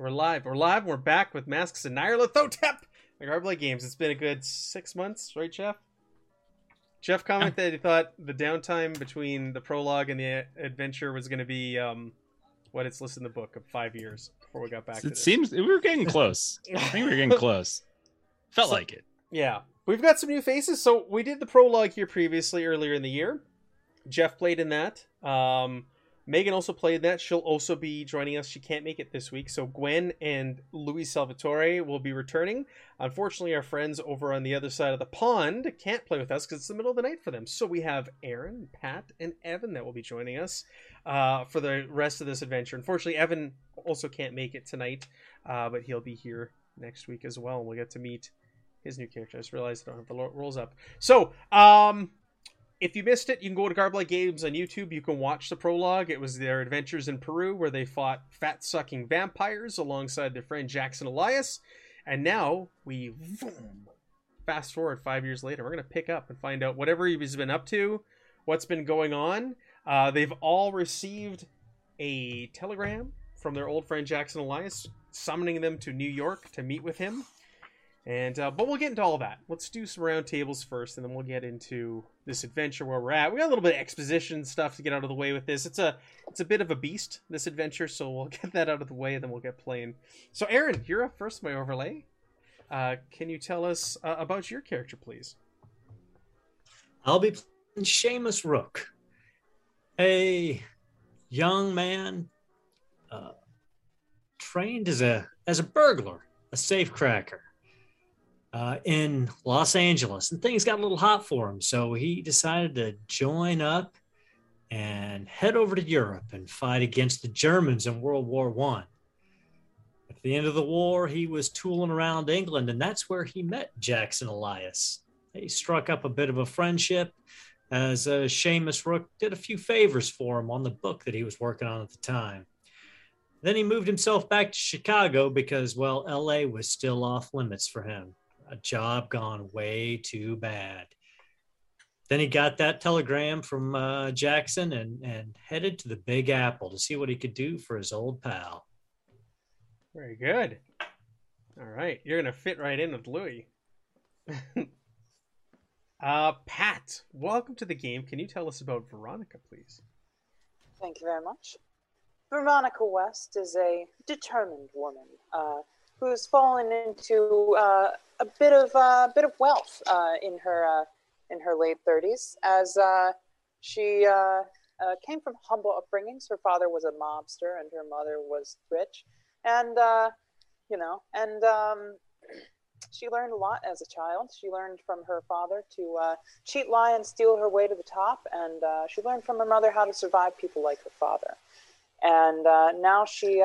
We're live. We're live. We're back with Masks and Nyarlathotep. The Garblade Games. It's been a good six months, right, Jeff? Jeff commented that he thought the downtime between the prologue and the adventure was going to be um, what it's listed in the book of five years before we got back. to It this. seems we were getting close. I think we were getting close. Felt So- like it. Yeah. We've got some new faces. So we did the prologue here previously earlier in the year. Jeff played in that. Um, Megan also played that. She'll also be joining us. She can't make it this week. So Gwen and Luis Salvatore will be returning. Unfortunately, our friends over on the other side of the pond can't play with us because it's the middle of the night for them. So we have Aaron, Pat, and Evan that will be joining us uh, for the rest of this adventure. Unfortunately, Evan also can't make it tonight, uh, but he'll be here next week as well. And we'll get to meet his new character. I just realized I don't have the rolls up. So, um, if you missed it, you can go to Garblight Games on YouTube. You can watch the prologue. It was their adventures in Peru where they fought fat sucking vampires alongside their friend Jackson Elias. And now we vroom, fast forward five years later. We're going to pick up and find out whatever he's been up to, what's been going on. Uh, they've all received a telegram from their old friend Jackson Elias summoning them to New York to meet with him. And uh, but we'll get into all that. Let's do some round tables first, and then we'll get into this adventure where we're at. We got a little bit of exposition stuff to get out of the way with this. It's a it's a bit of a beast this adventure, so we'll get that out of the way, and then we'll get playing. So, Aaron, you're up first. My overlay. Uh, can you tell us uh, about your character, please? I'll be playing Seamus Rook, a young man uh, trained as a as a burglar, a safecracker uh, in Los Angeles, and things got a little hot for him. So he decided to join up and head over to Europe and fight against the Germans in World War One. At the end of the war, he was tooling around England, and that's where he met Jackson Elias. They struck up a bit of a friendship as uh, Seamus Rook did a few favors for him on the book that he was working on at the time. Then he moved himself back to Chicago because, well, LA was still off limits for him. A job gone way too bad. Then he got that telegram from uh, Jackson and, and headed to the Big Apple to see what he could do for his old pal. Very good. All right, you're gonna fit right in with Louis. uh, Pat, welcome to the game. Can you tell us about Veronica, please? Thank you very much. Veronica West is a determined woman uh, who's fallen into uh, a bit of uh, bit of wealth uh, in her uh, in her late thirties, as she came from humble upbringings. Her father was a mobster, and her mother was rich, and you know, and um, she learned a lot as a child. She learned from her father to uh, cheat, lie, and steal her way to the top, and uh, she learned from her mother how to survive people like her father. And uh, now she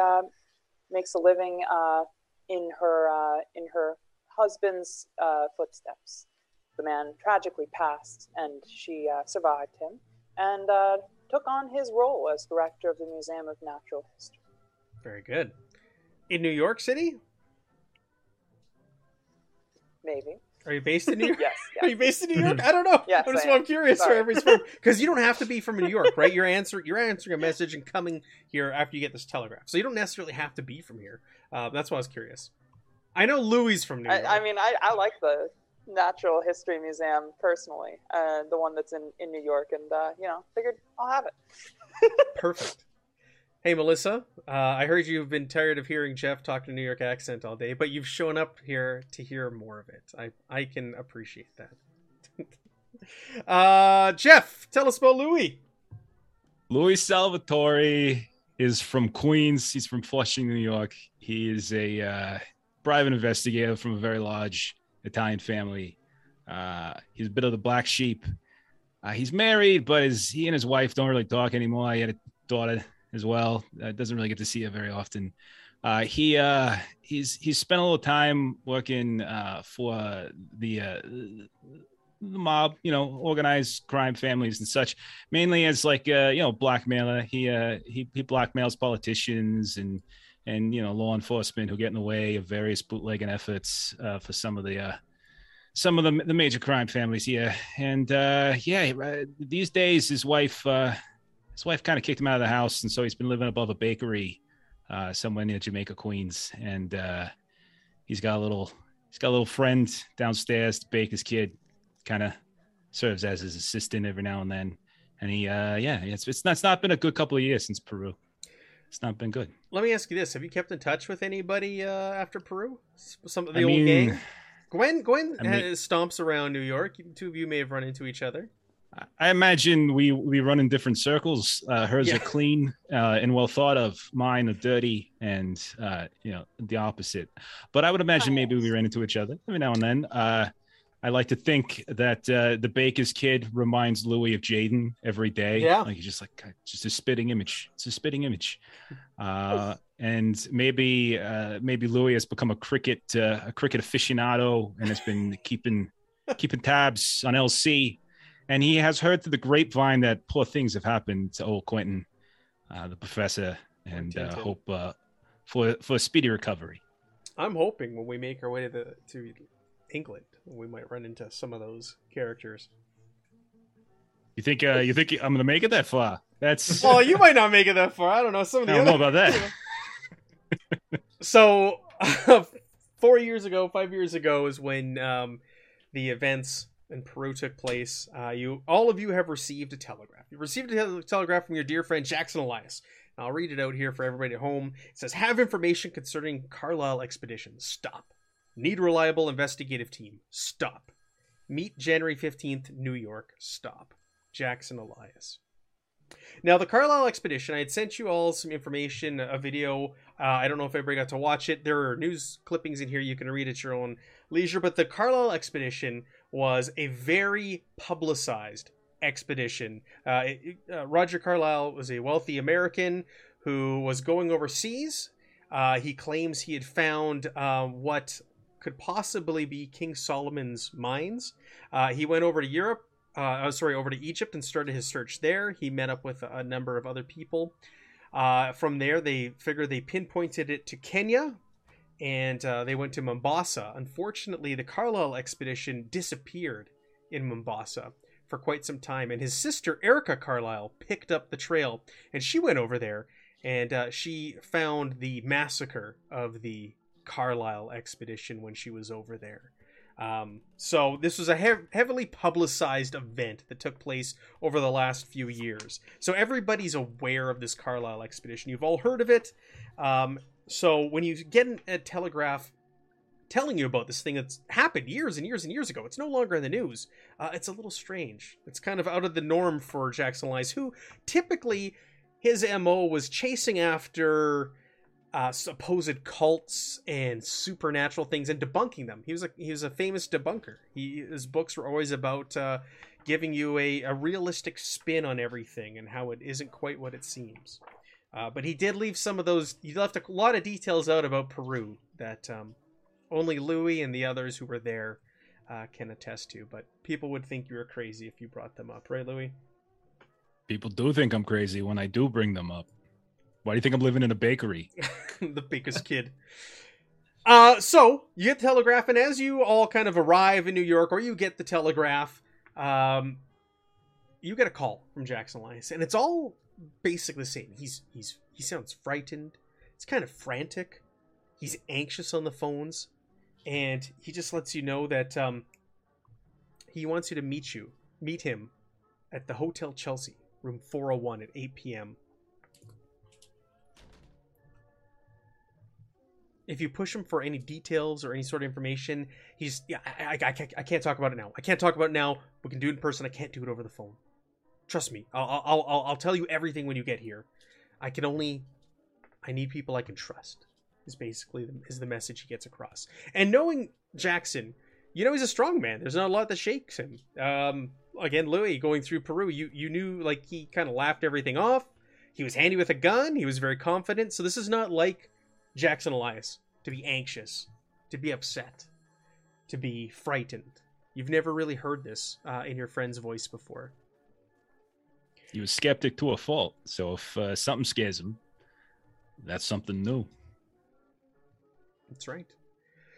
makes a living in her in her husband's uh, footsteps. The man tragically passed, and she uh, survived him and uh, took on his role as director of the Museum of Natural History. Very good. In New York City? Maybe. Are you based in New York? Yes. Are you based in New York? I don't know. Yes, I'm just. I'm curious Sorry. where everybody's from because you don't have to be from New York, right? You're answering you're answering a message and coming here after you get this telegraph, so you don't necessarily have to be from here. Uh, that's why I was curious. I know Louis from New York. I, I mean, I, I like the Natural History Museum personally, uh, the one that's in, in New York, and uh, you know, figured I'll have it. Perfect. Hey, Melissa. Uh, I heard you've been tired of hearing Jeff talk in a New York accent all day, but you've shown up here to hear more of it. I I can appreciate that. uh, Jeff, tell us about Louis. Louis Salvatore is from Queens. He's from Flushing, New York. He is a uh, private investigator from a very large Italian family. Uh, he's a bit of the black sheep. Uh, he's married, but his, he and his wife don't really talk anymore. He had a daughter as well. Uh, doesn't really get to see her very often. Uh, he uh, he's he's spent a little time working uh, for the uh, the mob, you know, organized crime families and such, mainly as like uh, you know blackmailer. He uh, he he blackmails politicians and and you know law enforcement who get in the way of various bootlegging efforts uh, for some of the uh, some of the the major crime families here. And uh, yeah, uh, these days his wife uh, his wife kind of kicked him out of the house, and so he's been living above a bakery uh, somewhere near Jamaica, Queens, and he's got a little he's got a little friend downstairs, Baker's kid, kind of serves as his assistant every now and then. And he, yeah, it's it's not, it's not been a good couple of years since Peru. It's not been good. Let me ask you this: Have you kept in touch with anybody uh, after Peru? Some of the I old mean, gang. Gwen, Gwen I mean- uh, stomps around New York. Two of you may have run into each other. I imagine we we run in different circles. Uh, hers Yeah. are clean uh, and well thought of. Mine are dirty and uh, you know the opposite. But I would imagine maybe we ran into each other every now and then. I like to think that uh, the Baker's kid reminds Louis of Jaden every day. Yeah. like he's just like just a spitting image. It's a spitting image. Uh, and maybe uh, maybe Louis has become a cricket uh, a cricket aficionado and has been keeping keeping tabs on LC and he has heard through the grapevine that poor things have happened to old Quentin, uh, the professor, and uh, hope uh, for for a speedy recovery. I'm hoping when we make our way to the to England, we might run into some of those characters. You think uh, you think I'm gonna make it that far? That's Well, you might not make it that far. I don't know. Some of I the don't other know about that. so four years ago five years ago is when um, the events in peru took place uh, you all of you have received a telegraph you received a tel- telegraph from your dear friend jackson elias i'll read it out here for everybody at home it says have information concerning carlyle expedition stop need reliable investigative team stop meet january 15th new york stop jackson elias now, the Carlyle expedition, I had sent you all some information, a video. Uh, I don't know if everybody got to watch it. There are news clippings in here you can read at your own leisure. But the Carlyle expedition was a very publicized expedition. Uh, it- uh, Roger Carlyle was a wealthy American who was going overseas. Uh, he claims he had found uh, what could possibly be King Solomon's mines. Uh, he went over to Europe uh, oh, sorry, over to Egypt and started his search there. He met up with a number of other people. Uh, from there, they figured they pinpointed it to Kenya, and uh, they went to Mombasa. Unfortunately, the Carlyle expedition disappeared in Mombasa for quite some time, and his sister Erica Carlyle picked up the trail, and she went over there, and uh, she found the massacre of the Carlyle expedition when she was over there. Um, so this was a hev- heavily publicized event that took place over the last few years. So everybody's aware of this Carlyle expedition. You've all heard of it. Um, so when you get a telegraph telling you about this thing that's happened years and years and years ago, it's no longer in the news. Uh, it's a little strange. It's kind of out of the norm for Jackson Elias, who typically his mo was chasing after uh, supposed cults and supernatural things and debunking them. He was a he was a famous debunker. He his books were always about uh, giving you a, a realistic spin on everything and how it isn't quite what it seems. Uh, but he did leave some of those. He left a lot of details out about Peru that um, only Louis and the others who were there uh, can attest to. But people would think you were crazy if you brought them up, right, Louis? People do think I'm crazy when I do bring them up. Why do you think I'm living in a bakery? the baker's kid. Uh, so you get the telegraph, and as you all kind of arrive in New York, or you get the telegraph, um, you get a call from Jackson Elias, and it's all basically the same. He's he's he sounds frightened. It's kind of frantic. He's anxious on the phones, and he just lets you know that um, he wants you to meet you, meet him, at the Hotel Chelsea, room four hundred one, at eight p.m. if you push him for any details or any sort of information, he's yeah. I, I, I, can't, I can't talk about it now. I can't talk about it now. We can do it in person. I can't do it over the phone. Trust me. I'll I'll I'll, I'll tell you everything when you get here. I can only. I need people I can trust. Is basically the, is the message he gets across. And knowing Jackson, you know he's a strong man. There's not a lot that shakes him. Um, again, Louis going through Peru, you you knew like he kind of laughed everything off. He was handy with a gun. He was very confident. So this is not like Jackson Elias to be anxious, to be upset, to be frightened. You've never really heard this uh, in your friend's voice before. He was skeptic to a fault. So if uh, something scares him, that's something new. That's right.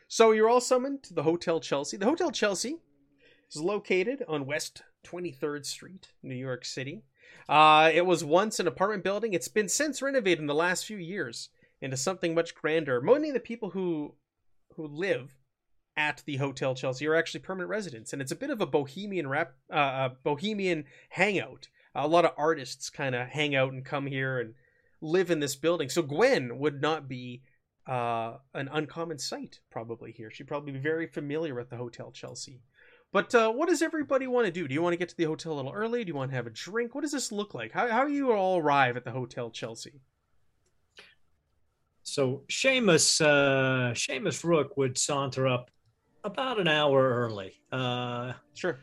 So you're all summoned to the Hotel Chelsea. The Hotel Chelsea is located on West 23rd Street, New York City. Uh, it was once an apartment building. It's been since renovated in the last few years. Into something much grander. Many of the people who who live at the Hotel Chelsea are actually permanent residents, and it's a bit of a bohemian rap, uh, a bohemian hangout. A lot of artists kind of hang out and come here and live in this building. So Gwen would not be uh, an uncommon sight probably here. She'd probably be very familiar with the Hotel Chelsea. But uh, what does everybody want to do? Do you want to get to the hotel a little early? Do you want to have a drink? What does this look like? How how do you all arrive at the Hotel Chelsea? So Seamus, uh, Seamus Rook would saunter up about an hour early. Uh, Sure.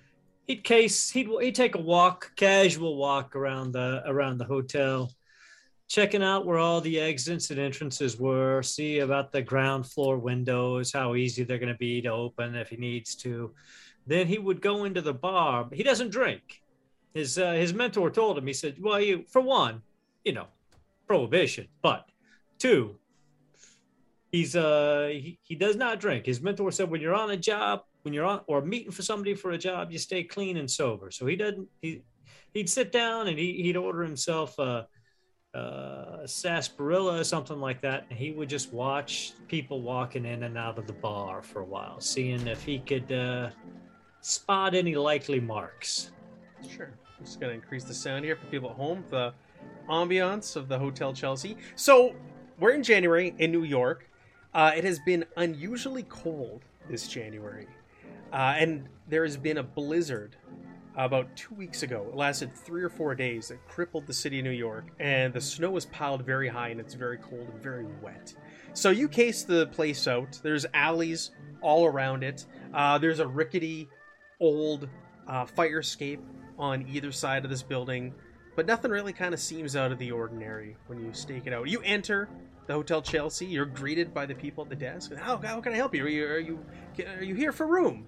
he'd case he'd he'd take a walk, casual walk around the around the hotel, checking out where all the exits and entrances were, see about the ground floor windows, how easy they're going to be to open if he needs to. Then he would go into the bar. He doesn't drink. His uh, his mentor told him. He said, "Well, you for one, you know, prohibition, but two, he's uh he, he does not drink. His mentor said when you're on a job, when you're on or meeting for somebody for a job, you stay clean and sober. So he doesn't he he'd sit down and he, he'd order himself a, a sarsaparilla or something like that, and he would just watch people walking in and out of the bar for a while, seeing if he could uh, spot any likely marks. Sure. I'm just going to increase the sound here for people at home. The ambiance of the Hotel Chelsea. So, we're in January in New York. Uh, it has been unusually cold this January. Uh, and there has been a blizzard about two weeks ago. It lasted three or four days. It crippled the city of New York. And the snow was piled very high and it's very cold and very wet. So, you case the place out. There's alleys all around it. Uh, there's a rickety old uh, fire escape on either side of this building, but nothing really kind of seems out of the ordinary when you stake it out. You enter the Hotel Chelsea. You're greeted by the people at the desk. How, how can I help you? Are you are you are you here for room?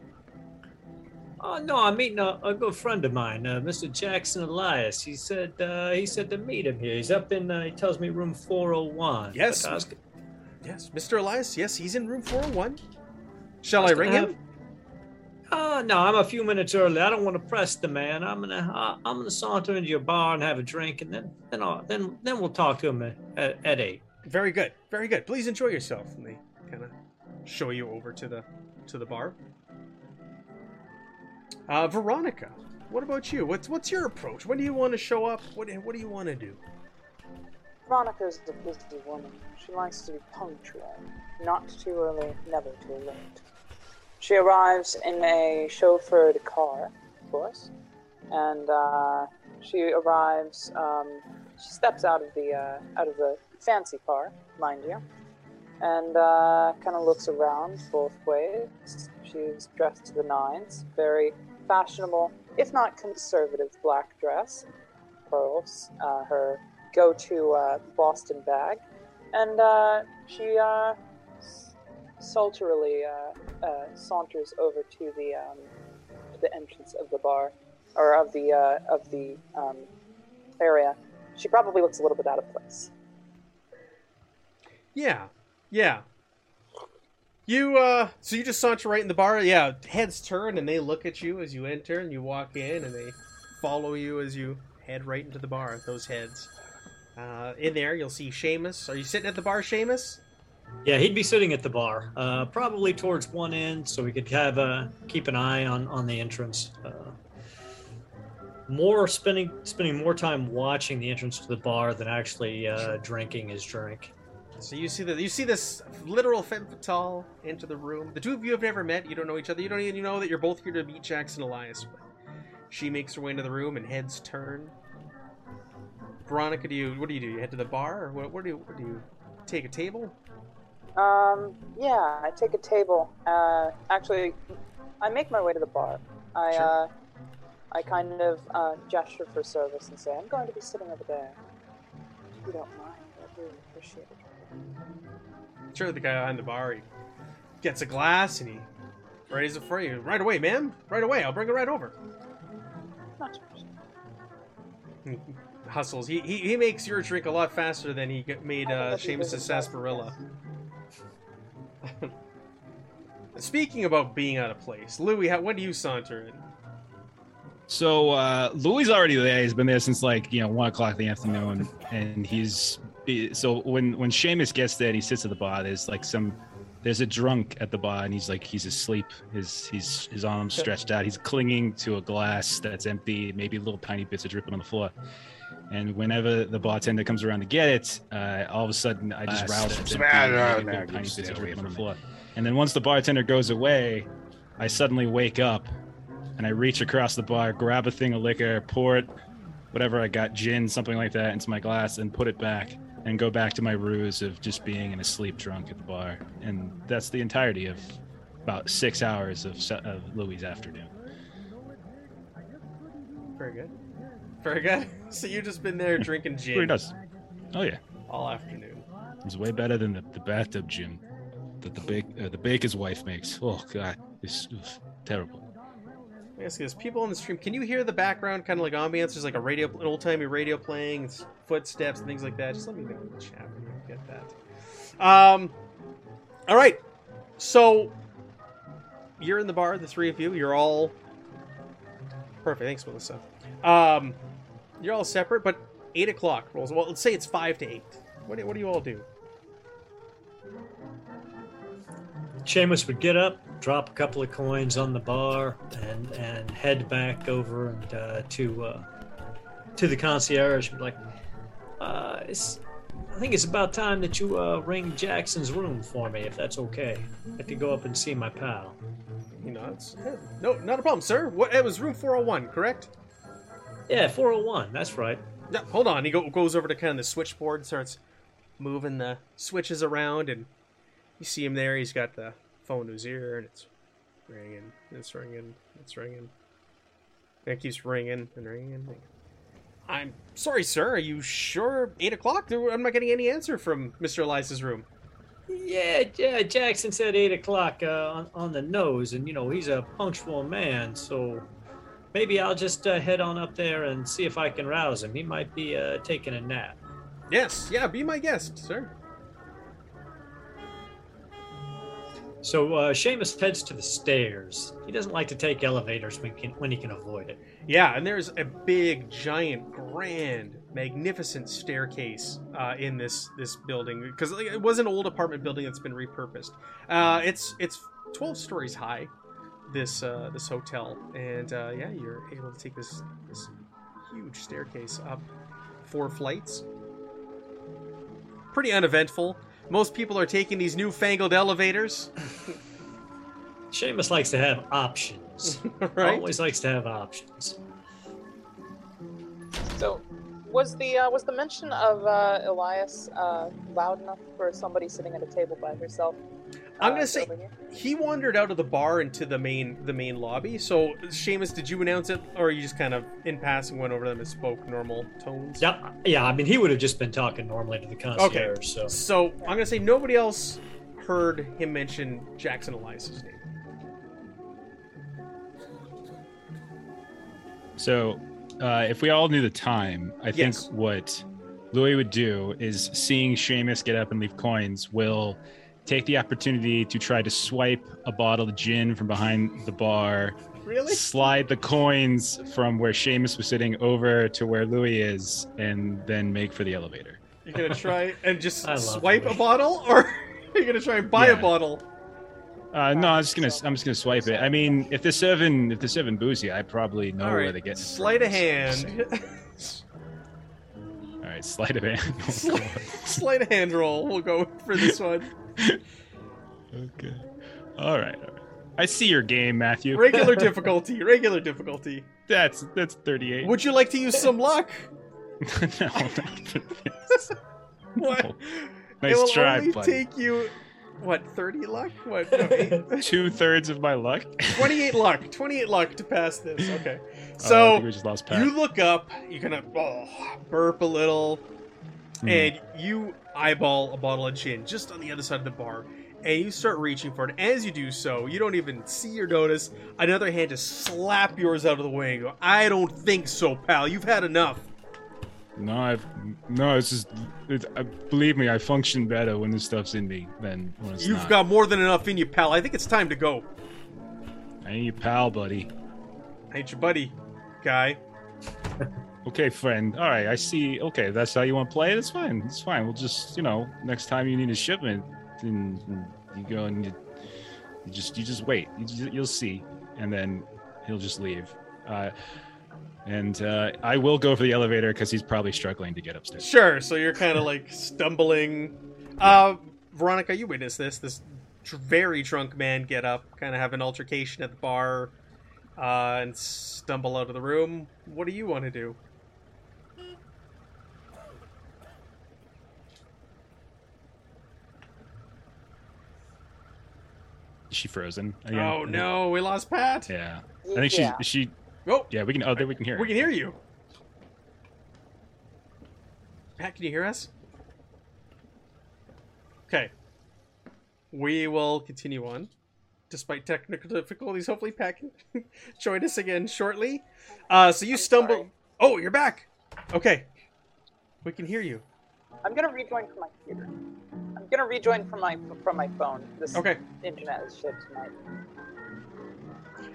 Oh no, I'm meeting a, a good friend of mine, uh, Mr. Jackson Elias. He said uh, he said to meet him here. He's up in uh, he tells me room 401. Yes. I was- Yes, Mr. Elias. Yes, he's in room 401. Shall I was ring gonna him? Oh no, I'm a few minutes early. I don't want to press the man. I'm gonna uh, I'm gonna saunter into your bar and have a drink, and then then I'll, then then we'll talk to him at, at, at eight. Very good. Very good. Please enjoy yourself. And they kind of show you over to the to the bar. Uh, Veronica, what about you? What's what's your approach? When do you want to show up? What what do you want to do? Veronica's a busy woman. She likes to be punctual. Not too early, never too late. She arrives in a chauffeured car, of course, and uh, she arrives. Um, she steps out of the uh, out of the fancy car, mind you, and uh, kind of looks around both ways. She's dressed to the nines, very fashionable, if not conservative, black dress, pearls, uh, her go-to uh, Boston bag, and uh, she uh, sultrily uh, saunters over to the um, the entrance of the bar or of the of the um, area. She probably looks a little bit out of place. Yeah, yeah. You uh, so you just saunter right in the bar. Yeah, heads turn and they look at you as you enter, and you walk in, and they follow you as you head right into the bar. Those heads. Uh, in there, you'll see Seamus. Are you sitting at the bar, Seamus? Yeah, he'd be sitting at the bar, uh, probably towards one end, so we could have uh, keep an eye on on the entrance. Uh, more spending spending more time watching the entrance to the bar than actually uh, drinking his drink. So you see that you see this literal femme fatale enter the room. The two of you have never met. You don't know each other. You don't even know that you're both here to meet Jackson Elias. But she makes her way into the room and heads turn. Veronica, do you what do you do? You head to the bar, or what? What do you? What do you take a table? Um, yeah, I take a table. Uh, actually, I make my way to the bar. I Sure. uh, I kind of uh, gesture for service and say, "I'm going to be sitting over there. If you don't mind, I'd really appreciate it." Sure, the guy behind the bar he gets a glass and he readies it for you right away, ma'am. Right away, I'll bring it right over. Not too. Hustles. He, he he makes your drink a lot faster than he made uh, That'd Seamus's sarsaparilla. Speaking about being out of place, Louis, how, when do you saunter in? So uh, Louis already there. He's been there since like you know one o'clock in the afternoon, and he's be- so when when Seamus gets there and he sits at the bar, there's like some there's a drunk at the bar and he's like he's asleep. His his his arms stretched out. He's clinging to a glass that's empty. Maybe little tiny bits are dripping on the floor. And whenever the bartender comes around to get it, uh, all of a sudden I just Glass rouse steps it. back. Maybe little now tiny stay bits are dripping on the from floor. And then once the bartender goes away, I suddenly wake up and I reach across the bar, grab a thing of liquor, pour it, whatever I got, gin, something like that, into my glass, and put it back, and go back to my ruse of just being an asleep drunk at the bar. And that's the entirety of about six hours of, of Louis' afternoon. Very good. Very good. So you've just been there drinking gin does. Oh yeah, all afternoon. it's way better than the, the bathtub gin that the bake uh, the baker's wife makes. Oh god, it's oof, terrible. Let me ask you this: people on the stream, can you hear the background kind of like ambiance? There's like a radio, an old timey radio playing, footsteps and things like that. Just let me know in the chat when you get that. Um, all right. So you're in the bar, the three of you. You're all perfect. Thanks, Melissa. Um, you're all separate, but eight o'clock rolls. Well, let's say it's five to eight. What do, what do you all do? Seamus would get up, drop a couple of coins on the bar, and and head back over and uh, to uh, to the concierge. Be like, uh, it's, I think it's about time that you uh, ring Jackson's room for me, if that's okay. I have to go up and see my pal. He nods. "Yeah, No, not a problem, sir. What? It was room four hundred one, correct? Yeah, 401. That's right. Yeah, hold on. He go, goes over to kind of the switchboard, and starts moving the switches around, and you see him there. He's got the phone to his ear, and it's ringing, and it's ringing, it's ringing. And it keeps ringing and ringing. I'm sorry, sir. Are you sure? Eight o'clock? I'm not getting any answer from Mr. Elias's room. Yeah, yeah. Jackson said eight o'clock uh, on, on the nose, and you know he's a punctual man, so maybe I'll just uh, head on up there and see if I can rouse him. He might be uh, taking a nap. Yes, yeah. Be my guest, sir. So uh, Seamus heads to the stairs. He doesn't like to take elevators when, can, when he can avoid it. Yeah, and there's a big, giant, grand, magnificent staircase uh, in this this building because it was an old apartment building that's been repurposed. Uh, it's it's 12 stories high. This uh, this hotel, and uh, yeah, you're able to take this this huge staircase up four flights. Pretty uneventful. Most people are taking these newfangled elevators, Seamus likes to have options. right? Always likes to have options. So, was the uh, was the mention of uh, Elias uh, loud enough for somebody sitting at a table by herself? I'm uh, gonna say he wandered out of the bar into the main the main lobby. So, Seamus, did you announce it, or you just kind of in passing went over them and spoke normal tones? Yeah, yeah. I mean, he would have just been talking normally to the concierge. So So I'm gonna say nobody else heard him mention Jackson Elias's name. So, uh, if we all knew the time, I think what Louis would do is seeing Seamus get up and leave coins, will take the opportunity to try to swipe a bottle of gin from behind the bar, Really? slide the coins from where Seamus was sitting over to where Louis is, and then make for the elevator. You're gonna try and just I love swipe a bottle, or are you gonna try and buy a bottle? Uh, no, I'm just gonna I'm just gonna swipe it. I mean, if they're serving if they're serving boozy, I probably know All where right. they get. it Sleight of hand. All right, sleight of hand. Sli- Sleight of hand roll. We'll go for this one. Okay. All right. All right. I see your game, Matthew. Regular difficulty. Regular difficulty. That's that's 38. Would you like to use some luck? no, not for this. What? No. it Nice will try, only buddy. take you what 30 luck? What? No, Two thirds of my luck. 28 luck. 28 luck to pass this. Okay. Oh, So think we just lost you look up. You're gonna oh, burp a little, Hmm. and you eyeball a bottle of gin just on the other side of the bar. And you start reaching for it. As you do so, you don't even see or notice another hand just slap yours out of the way and go, I don't think so, pal. You've had enough. No, I've no. It's just it, uh, believe me, I function better when this stuff's in me than when it's You've not. got more than enough in you, pal. I think it's time to go. I ain't your pal, buddy. I ain't your buddy, guy. Okay, friend. All right, I see. Okay, that's how you want to play it. It's fine. It's fine. We'll just, you know, next time you need a shipment, then you go and you, you just, you just wait. You you'll see, and then he'll just leave. Uh, and uh, I will go for the elevator because he's probably struggling to get upstairs. Sure. So you're kind of like stumbling. Uh, Veronica, you witnessed this. This very drunk man get up, kind of have an altercation at the bar, uh, and stumble out of the room. What do you want to do? She frozen? again? Oh no, we lost Pat. Yeah. I think she's Yeah. she. Oh, Yeah, we can. Oh, there we can hear. her. we can hear you. Pat, can you hear us? Okay. We will continue on. Despite technical difficulties, hopefully Pat can join us again shortly. Uh, so you stumble. sorry. Oh, you're back. Okay. We can hear you. I'm gonna rejoin from my computer. I'm gonna rejoin from my from my phone. This Okay. internet is shit tonight.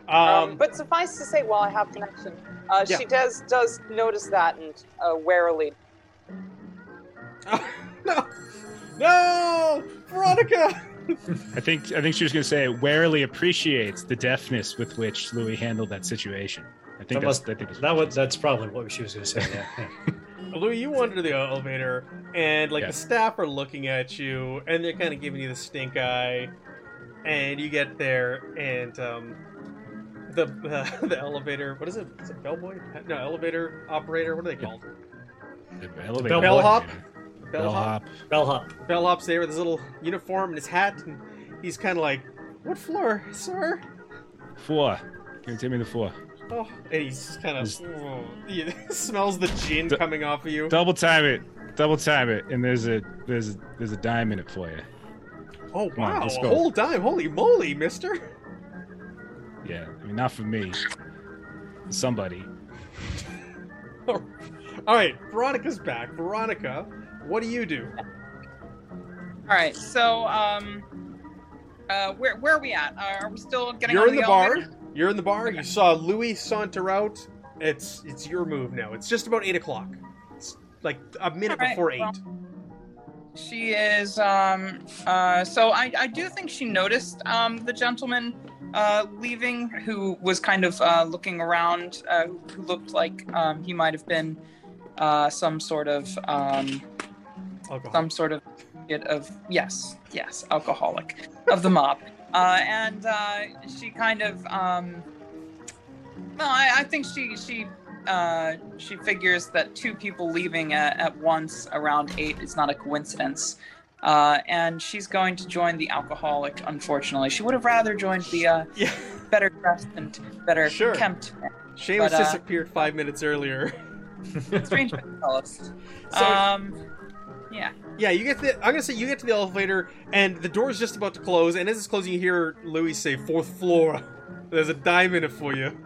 Um, Um, but suffice to say, while I have connection, uh, Yeah. she does does notice that and uh, warily. no, no, Veronica. I think. I think she was going to say it warily appreciates the deftness with which Louis handled that situation. I think That that's. must- I think that's That was that's probably what she was going to say. Yeah. Louis, you wander the elevator, and like Yeah. the staff are looking at you, and they're kind of giving you the stink eye. And you get there, and um, the uh, the elevator. What is it? Is it bellboy? No, elevator operator. What are they called? the elevator. Bellhop? Bellhop. Bellhop. Bellhop. Bellhop's there with his little uniform and his hat, and he's kind of like, "What floor, sir?" Four. Can you tell me the four? Oh, and he's kind of Is- he smells the gin D- coming off of you. Double time it. Double time it. And there's a there's a, there's a dime in it for you. Oh Come on, wow, let's a whole dime! Holy moly, Mister! Yeah. I mean, not for me. Somebody. All right, Veronica's back. Veronica, what do you do? All right, so um, uh, where where are we at? Uh, are we still getting? You're on in the bar. elevator? You're in the bar. You saw Louis saunter out. It's it's your move now. It's just about eight o'clock. It's like a minute right, before eight. well- She is. Um, uh, so I, I do think she noticed um, the gentleman uh, leaving, who was kind of uh, looking around, uh, who looked like um, he might have been uh, some sort of um, some sort of of yes, yes, alcoholic of the mob, uh, and uh, she kind of. Um, no, I, I think she she uh, she figures that two people leaving at, at once around eight is not a coincidence. Uh, and she's going to join the alcoholic. Unfortunately, she would have rather joined the uh, yeah. better dressed and better Sure. kempt, Seamus uh, disappeared five minutes earlier. strange. So- um, yeah. Yeah, you get to the. I'm gonna say you get to the elevator, and the door's just about to close. And as it's closing, you hear Louis say, fourth floor. There's a dime in it for you."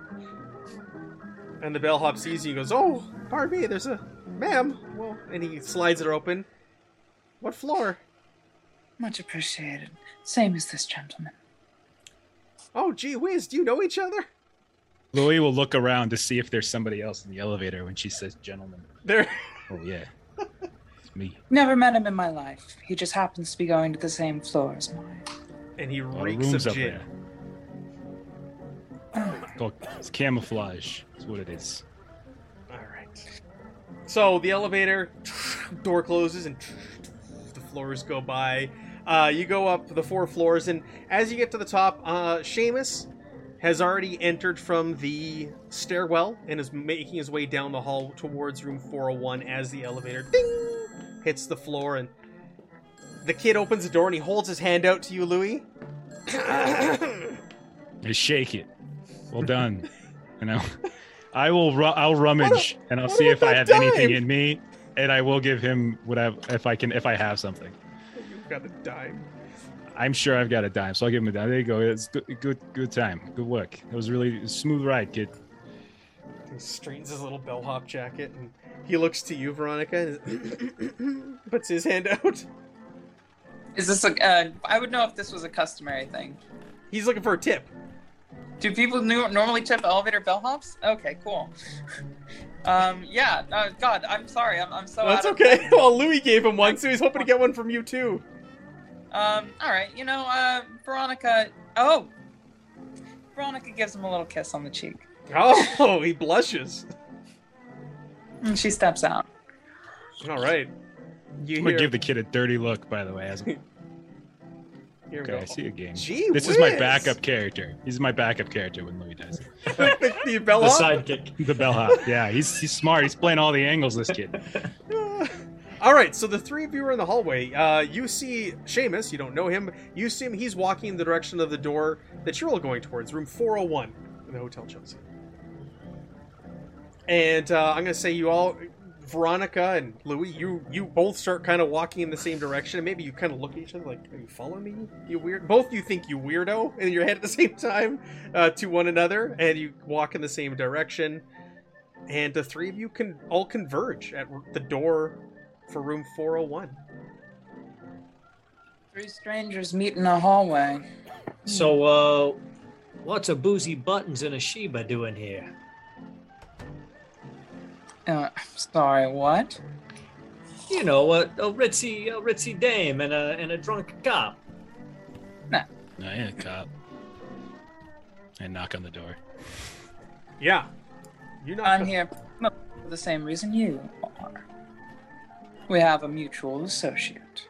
And the bellhop sees you. and goes, "Oh, pardon me. There's a, ma'am." Well, and he slides it open. What floor? Much appreciated. Same as this gentleman. Oh, gee whiz. Do you know each other? Louis will look around to see if there's somebody else in the elevator when she says gentleman. There. Oh yeah. It's me. Never met him in my life. He just happens to be going to the same floor as mine. And he A lot of reeks of up gin. It's camouflage. That's what it is. All right. So the elevator door closes and the floors go by. Uh, you go up the four floors, and as you get to the top, uh, Seamus has already entered from the stairwell and is making his way down the hall towards room 401 as the elevator ding hits the floor. And the kid opens the door and he holds his hand out to you, Louis. Just shake it. Well done. you know, I will. Ru- I'll rummage and I'll see if I have anything in me, and I will give him whatever if I can if I have something. You've got a dime. I'm sure I've got a dime, so I'll give him a dime. There you go. It's good, good, good time. Good work. It was really smooth ride, kid. He straightens his little bellhop jacket and he looks to you, Veronica, and puts his hand out. Is this a? Uh, I would know if this was a customary thing. He's looking for a tip. Do people normally tip elevator bellhops? Okay, cool. Um, yeah. Uh, God, I'm sorry. I'm, I'm so. That's okay. well, Louis gave him one, so he's hoping to get one from you too. Um, all right. You know, uh, Veronica. Oh, Veronica gives him a little kiss on the cheek. Oh, he blushes. And she steps out. All right. You I'm gonna give the kid a dirty look, by the way. As hear okay, go, I see a game. Gee This is my backup character. He's my backup character when Louis does it. the, the The sidekick. The bellhop. Yeah, he's he's smart. He's playing all the angles. This kid. All right, so the three of you are in the hallway. Uh, you see Seamus. You don't know him. You see him. He's walking in the direction of the door that you're all going towards, room 401 in the Hotel Chelsea. And uh, I'm gonna say you all, Veronica and Louis, you you both start kind of walking in the same direction. And Maybe you kind of look at each other like, "Are you following me? You weird." Both you think you weirdo in your head at the same time uh, to one another, and you walk in the same direction. And the three of you can all converge at the door for room 401. Three strangers meet in a hallway. So, uh, what's a boozy buttons and a Sheba doing here? Uh, sorry, what? You know, a, a ritzy, a ritzy dame and a and a drunk cop. Nah. I ain't a cop. I knock on the door. Yeah. You not I'm here for the same reason you are. We have a mutual associate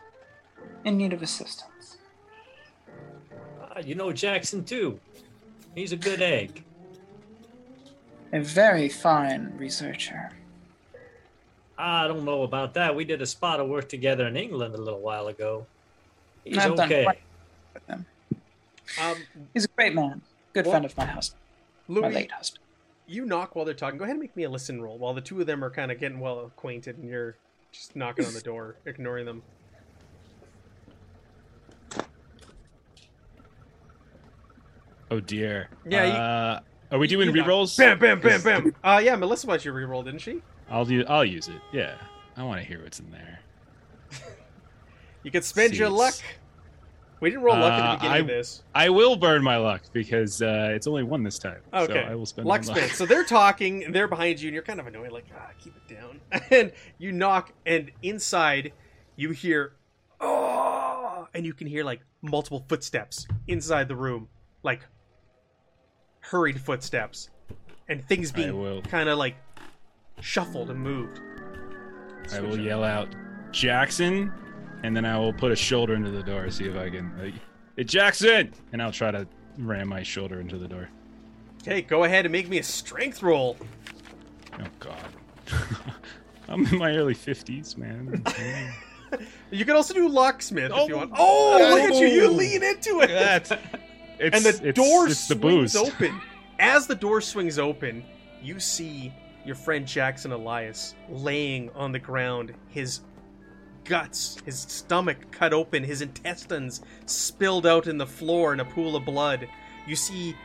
in need of assistance. Ah, you know Jackson too. He's a good egg. A very fine researcher. I don't know about that. We did a spot of work together in England a little while ago. He's I've okay. with him. Um, He's a great man. Good Well, friend of my husband, my late husband. you knock while they're talking. Go ahead and make me a listen roll while the two of them are kind of getting well acquainted and you're just knocking on the door, ignoring them. Oh dear. Yeah, you- Uh, are we doing You knock. rerolls? Bam, bam, bam, 'Cause bam. Uh, yeah, Melissa watched your reroll, didn't she? I'll do. I'll use it. Yeah. I want to hear what's in there. You could spend your luck. We didn't roll luck at Uh, the beginning of I- this. I will burn my luck because uh, it's only one this time. Okay. So I will spend luck. spin. So they're talking, and they're behind you, and you're kind of annoyed, like, ah, keep it down. And you knock, and inside, you hear, oh, and you can hear like multiple footsteps inside the room, like hurried footsteps, and things being kind of like shuffled and moved. I will yell out, Jackson, and then I will put a shoulder into the door. See if I can. Like, hey, Jackson, and I'll try to ram my shoulder into the door. Okay, go ahead and make me a strength roll. Oh God. I'm in my early fifties, man. You can also do locksmith if you Oh, want. Oh, God. look at you! You oh! lean into it. that. It's, and the it's, door it's the swings open. As the door swings open, you see your friend Jackson Elias laying on the ground, his guts, his stomach cut open, his intestines spilled out in the floor in a pool of blood. You see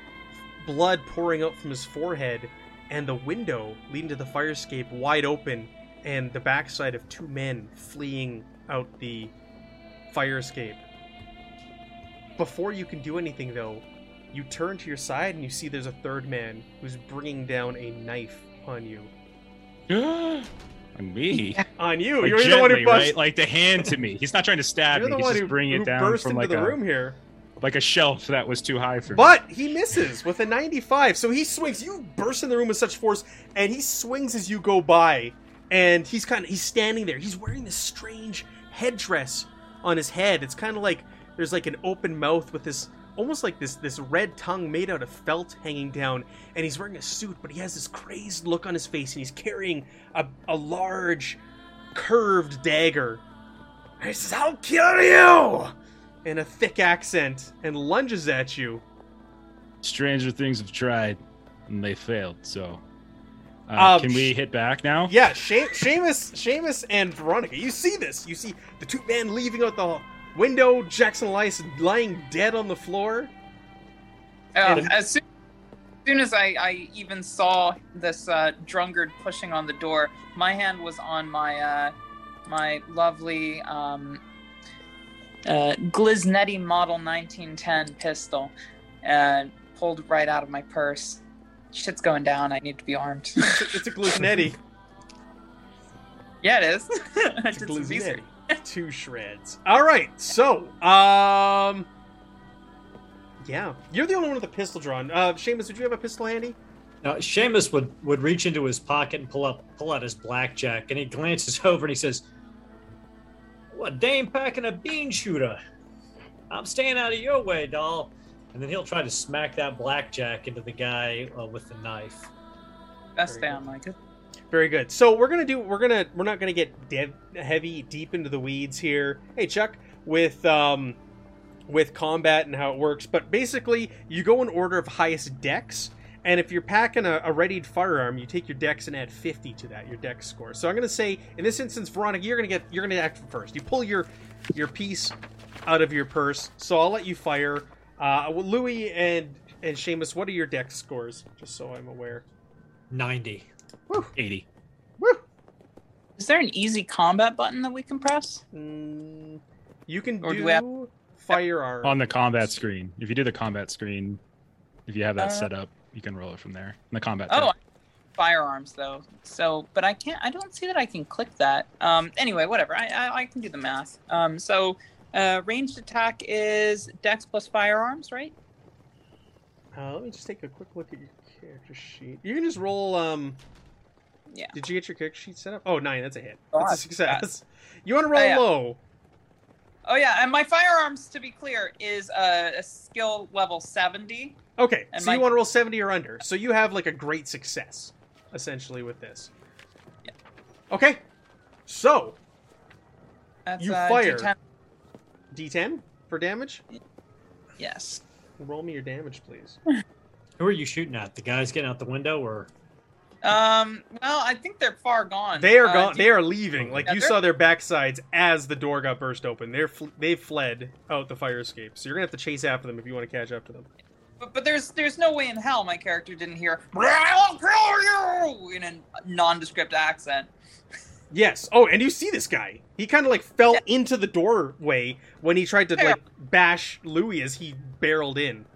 blood pouring out from his forehead, and the window leading to the fire escape wide open, and the backside of two men fleeing out the fire escape. Before you can do anything, though, you turn to your side and you see there's a third man who's bringing down a knife on you. On me. On you! Like You're the one who bust. right? Like the hand to me. He's not trying to stab You're me. the He's one just who, bringing it down from like the a room here. like a shelf that was too high for me. But he misses with a 95. So he swings. You burst in the room with such force, and he swings as you go by. And he's kind of he's standing there. He's wearing this strange headdress on his head. It's kind of like there's like an open mouth with this almost like this this red tongue made out of felt hanging down. And he's wearing a suit, but he has this crazed look on his face, and he's carrying a, a large curved dagger. And he says, "I'll kill you!" in a thick accent, and lunges at you. Stranger things have tried, and they failed. So, uh, Um, can we hit back now? Yeah, she- Seamus, Seamus, and Veronica. You see this? You see the two men leaving out the window. Jackson Elias lying dead on the floor. Uh, as, soon, as soon as I, I even saw this uh, drunkard pushing on the door, my hand was on my uh, my lovely um, uh, Gliznetti Model 1910 pistol, and pulled right out of my purse. Shit's going down. I need to be armed. It's a, Gluznetti. yeah, it is. I It's a did some research. Gluznetti. Two shreds. All right, so um, yeah, you're the only one with a pistol drawn. Uh, Seamus, would you have a pistol handy? Now, Seamus would, would reach into his pocket and pull up pull out his blackjack, and he glances over and he says, "What dame packing a bean shooter? I'm staying out of your way, doll." And then he'll try to smack that blackjack into the guy uh, with the knife. Best Very down like it. Very good. So we're gonna do. We're gonna. We're not gonna get dev, heavy deep into the weeds here. Hey, Chuck, with um, with combat and how it works. But basically, you go in order of highest dex, and if you're packing a, a readied firearm, you take your dex and add 50 to that, your dex score. So I'm gonna say, in this instance, Veronica, you're gonna get. You're gonna act first. You pull your your piece out of your purse. So I'll let you fire. Uh, Louis and and Seamus, what are your dex scores? Just so I'm aware. Ninety. 80. Woo! Is there an easy combat button that we can press? Mm, you can Or do do have- firearm. On the combat screen. If you do the combat screen, if you have that Uh, set up, you can roll it from there. In the combat Oh, tab. firearms though. So, but I can't. I don't see that I can click that. Um. Anyway, whatever. I I, I can do the math. Um. So, uh, ranged attack is Dex plus firearms, right? Uh, let me just take a quick look at your character sheet. You can just roll. Um, Yeah. Did you get your character sheet set up? Oh, nine. That's a hit. Oh, That's a success. You want to roll Oh, yeah. low. Oh yeah, and my firearms, to be clear, is uh, a skill level seventy. Okay, And so you want to roll seventy or under. So you have like a great success, essentially, with this. Yeah. Okay, so That's You uh, fire. D10. D10 for damage. Yes. Roll me your damage, please. Who are you shooting at? The guys getting out the window, or Um. Well, I think they're far gone. They are Uh, gone. They you- are leaving. Like Yeah, you saw their backsides as the door got burst open. They're fl- they've fled out the fire escape. So you're gonna have to chase after them if you want to catch up to them. But, but there's there's no way in hell my character didn't hear "I'll kill you" in a nondescript accent. Yes. Oh, and you see this guy. He kind of like fell Yeah. into the doorway when he tried to Yeah. like bash Louis as he barreled in.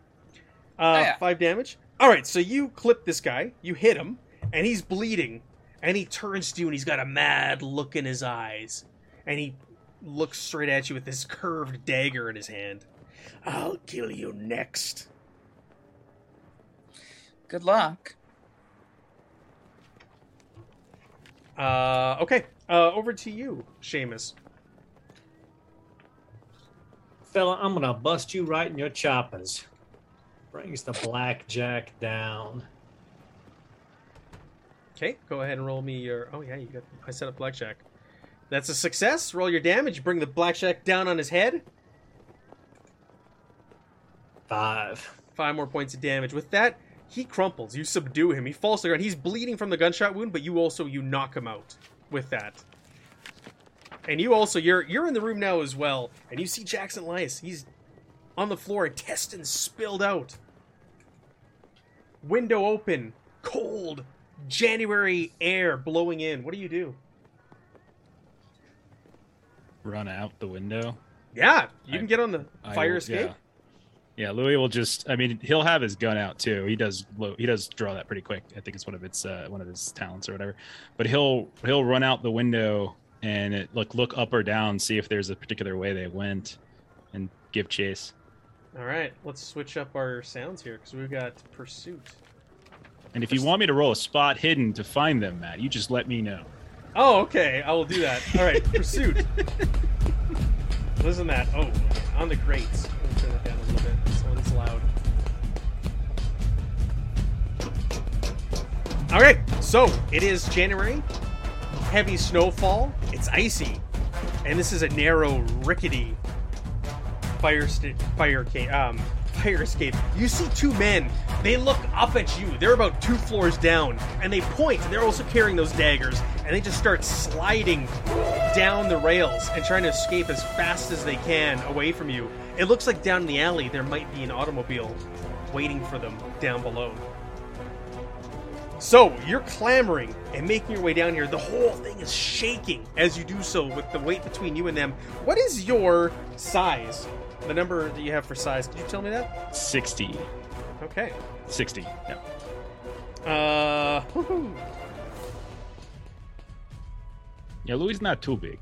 Uh, Oh, five damage. All right, so you clip this guy, you hit him, and he's bleeding, and he turns to you, and he's got a mad look in his eyes, and he looks straight at you with this curved dagger in his hand. I'll kill you next. Good luck. Uh, okay. Uh, over to you, Seamus. fella, I'm gonna bust you right in your choppers. Brings the blackjack down. Okay, go ahead and roll me your. Oh yeah, you got. I set up blackjack. That's a success. Roll your damage. Bring the blackjack down on his head. Five. Five more points of damage. With that, he crumples. You subdue him. He falls to the ground. He's bleeding from the gunshot wound, but you also you knock him out with that. And you also you're you're in the room now as well, and you see Jackson Elias. He's on the floor, intestines spilled out. Window open, cold, January air blowing in. What do you do? Run out the window. Yeah, you I- can get on the fire will- escape. Yeah. Yeah, Louis will just. I mean, he'll have his gun out too. He does. He does draw that pretty quick. I think it's one of its uh, one of his talents or whatever. But he'll he'll run out the window and it, look look up or down, see if there's a particular way they went, and give chase. All right, let's switch up our sounds here because we've got pursuit. And if you want me to roll a spot hidden to find them, Matt, you just let me know. Oh, okay. I will do that. All right, pursuit. Listen that. Oh, on the grates. Let me turn that down a little bit. This one's loud. All right, so it is January. Heavy snowfall. It's icy, and this is a narrow, rickety fire st- fire ca- um fire escape. You see two men. They look up at you. They're about two floors down, and they point. And they're also carrying those daggers, and they just start sliding down the rails and trying to escape as fast as they can away from you. It looks like down in the alley there might be an automobile waiting for them down below. So you're clamoring and making your way down here. The whole thing is shaking as you do so with the weight between you and them. What is your size? The number that you have for size? Could you tell me that? Sixty. Okay. 60. Yeah. Uh, woohoo. Yeah, Louis is not too big.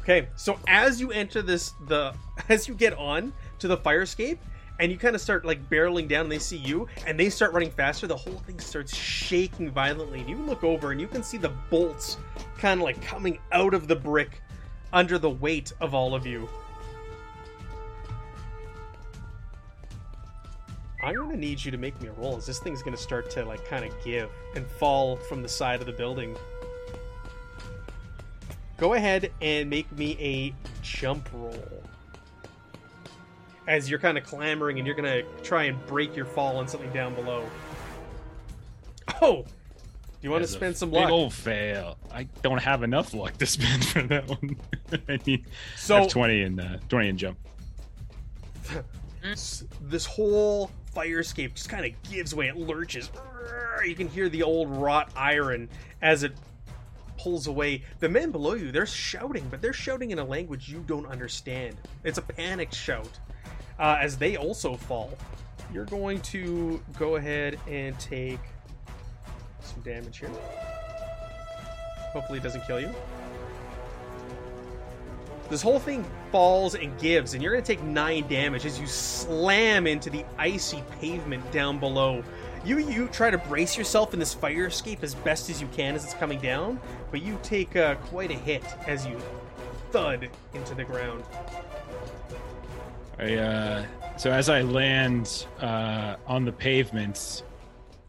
Okay, so as you enter this, the as you get on to the fire escape, and you kind of start like barreling down, and they see you, and they start running faster. The whole thing starts shaking violently, and you look over, and you can see the bolts kind of like coming out of the brick under the weight of all of you. I'm gonna need you to make me a roll, as this thing's gonna start to like kind of give and fall from the side of the building. Go ahead and make me a jump roll. As you're kind of clambering and you're gonna try and break your fall on something down below. Oh! Do you want to spend some big luck? old fail. I don't have enough luck to spend for that one. I need I so have 20 in uh, 20 and jump. this whole fire escape just kind of gives way. It lurches. You can hear the old wrought iron as it pulls away. The men below you, they're shouting, but they're shouting in a language you don't understand. It's a panicked shout uh, as they also fall. You're going to go ahead and take some damage here. Hopefully, it doesn't kill you. This whole thing falls and gives, and you're going to take nine damage as you slam into the icy pavement down below. You you try to brace yourself in this fire escape as best as you can as it's coming down, but you take uh, quite a hit as you thud into the ground. I, uh, so as I land uh, on the pavement,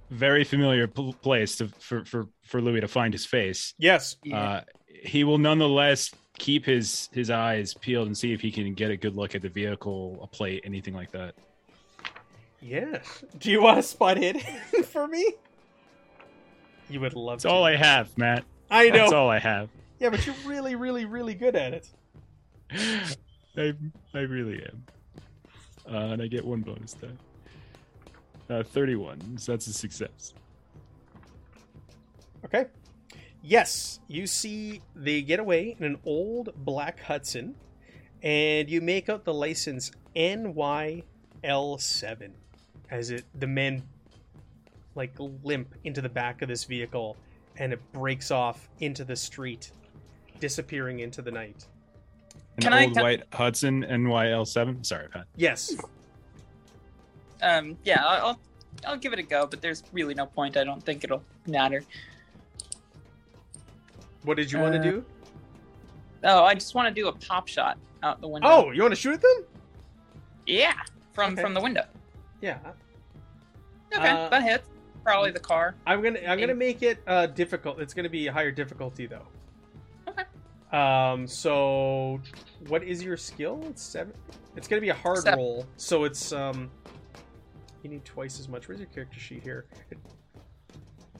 very familiar pl- place to, for, for, for Louis to find his face. Yes, Uh, he will nonetheless keep his his eyes peeled and see if he can get a good look at the vehicle, a plate, anything like that. yes. Do you want to spot hit for me? You would love That's to. all I have, Matt. I know. That's all I have. Yeah, but you're really, really, really good at it. I I really am. Uh, and I get one bonus die. Uh, 31. So that's a success. Okay. Yes, you see they get away in an old black Hudson, and you make out the license NYL7 as it the men like limp into the back of this vehicle and it breaks off into the street, disappearing into the night. An Can I- old can- white Hudson NYL7. Sorry, Pat. Yes. Um, yeah, I'll, I'll give it a go, but there's really no point. I don't think it'll matter. What did you want to Uh, do? Oh, I just want to do a pop shot out the window. Oh, you want to shoot at them? yeah, from Okay. from the window. Yeah. Okay, Uh, that hits. Probably the car. I'm gonna I'm gonna make it uh difficult. It's gonna be a higher difficulty though. Okay. Um. So, what is your skill? It's seven. It's gonna be a hard Seven. roll. So it's um. You need twice as much. Where's your character sheet here? It,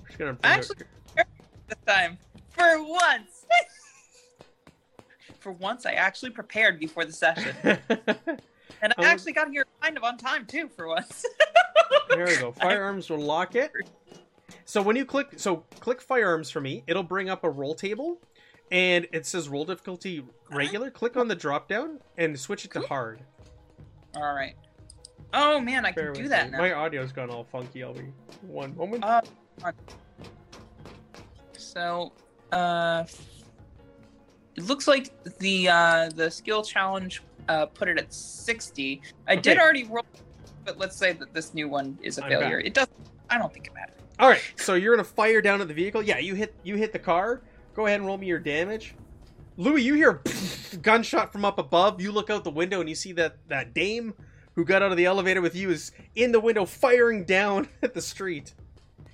just gonna Actually- This time, for once. for once, I actually prepared before the session, and I Um, actually got here kind of on time too. For once. there we go. Firearms will lock it. So when you click, so click firearms for me, it'll bring up a roll table, and it says roll difficulty regular. Click on the drop down and switch it to hard. All right. Oh man, I Bear can do that. My audio's gone all funky. I'll be one moment. Uh, So, uh, it looks like the uh, the skill challenge uh, put it at sixty. I did already roll, but let's say that this new one is a I'm failure. back. It does. I don't think it matters. all right, so you're gonna fire down at the vehicle. Yeah, you hit you hit the car. Go ahead and roll me your damage. Louis, you hear a gunshot from up above. You look out the window and you see that that dame who got out of the elevator with you is in the window firing down at the street.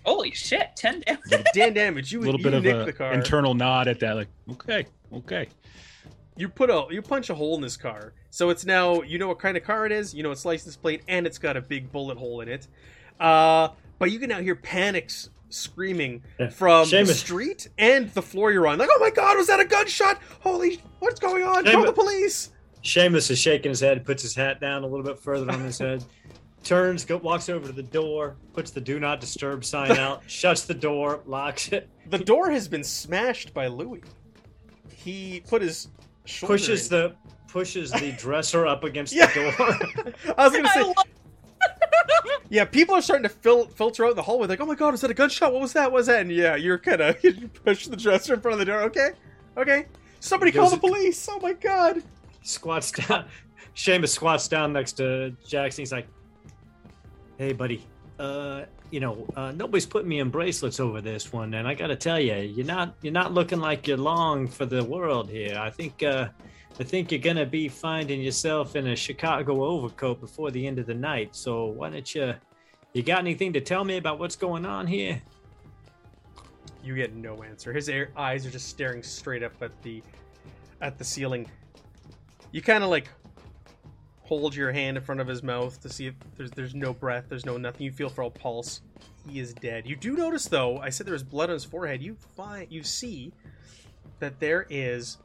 Holy shit! Ten damage. Dan damage. You A little you bit of nick a the car. internal nod at that, like, okay, okay. you put a you punch a hole in this car so it's now you know what kind of car it is you know its license plate and it's got a big bullet hole in it uh but you can now hear panics screaming Yeah. from the Seamus. street and the floor you're on like oh my god was that a gunshot holy what's going on call Seamus. the police Seamus is shaking his head, puts his hat down a little bit further on his head, turns, go, walks over to the door, puts the "Do Not Disturb" sign out, shuts the door, locks it, the door has been smashed by louis he put his pushes in. the pushes the dresser up against Yeah. the door. i was gonna say love- Yeah, people are starting to fil- filter out in the hallway. Like, oh my god, was that a gunshot? What was that? What was that? And yeah, you're kind of you push the dresser in front of the door. Okay, okay. Somebody call the police. Oh my god. Squats down. Seamus squats down next to Jackson. He's like, "Hey, buddy. Uh, you know, uh, nobody's putting me in bracelets over this one, and I got to tell you, you're not you're not looking like you're long for the world here. I think uh, I think you're gonna be finding yourself in a Chicago overcoat before the end of the night. So why don't you? You got anything to tell me about what's going on here? You get no answer. His air- eyes are just staring straight up at the at the ceiling. You kind of like hold your hand in front of his mouth to see if there's there's no breath, there's no nothing. You feel for a pulse. He is dead. You do notice though, I said there was blood on his forehead. You find you see that there is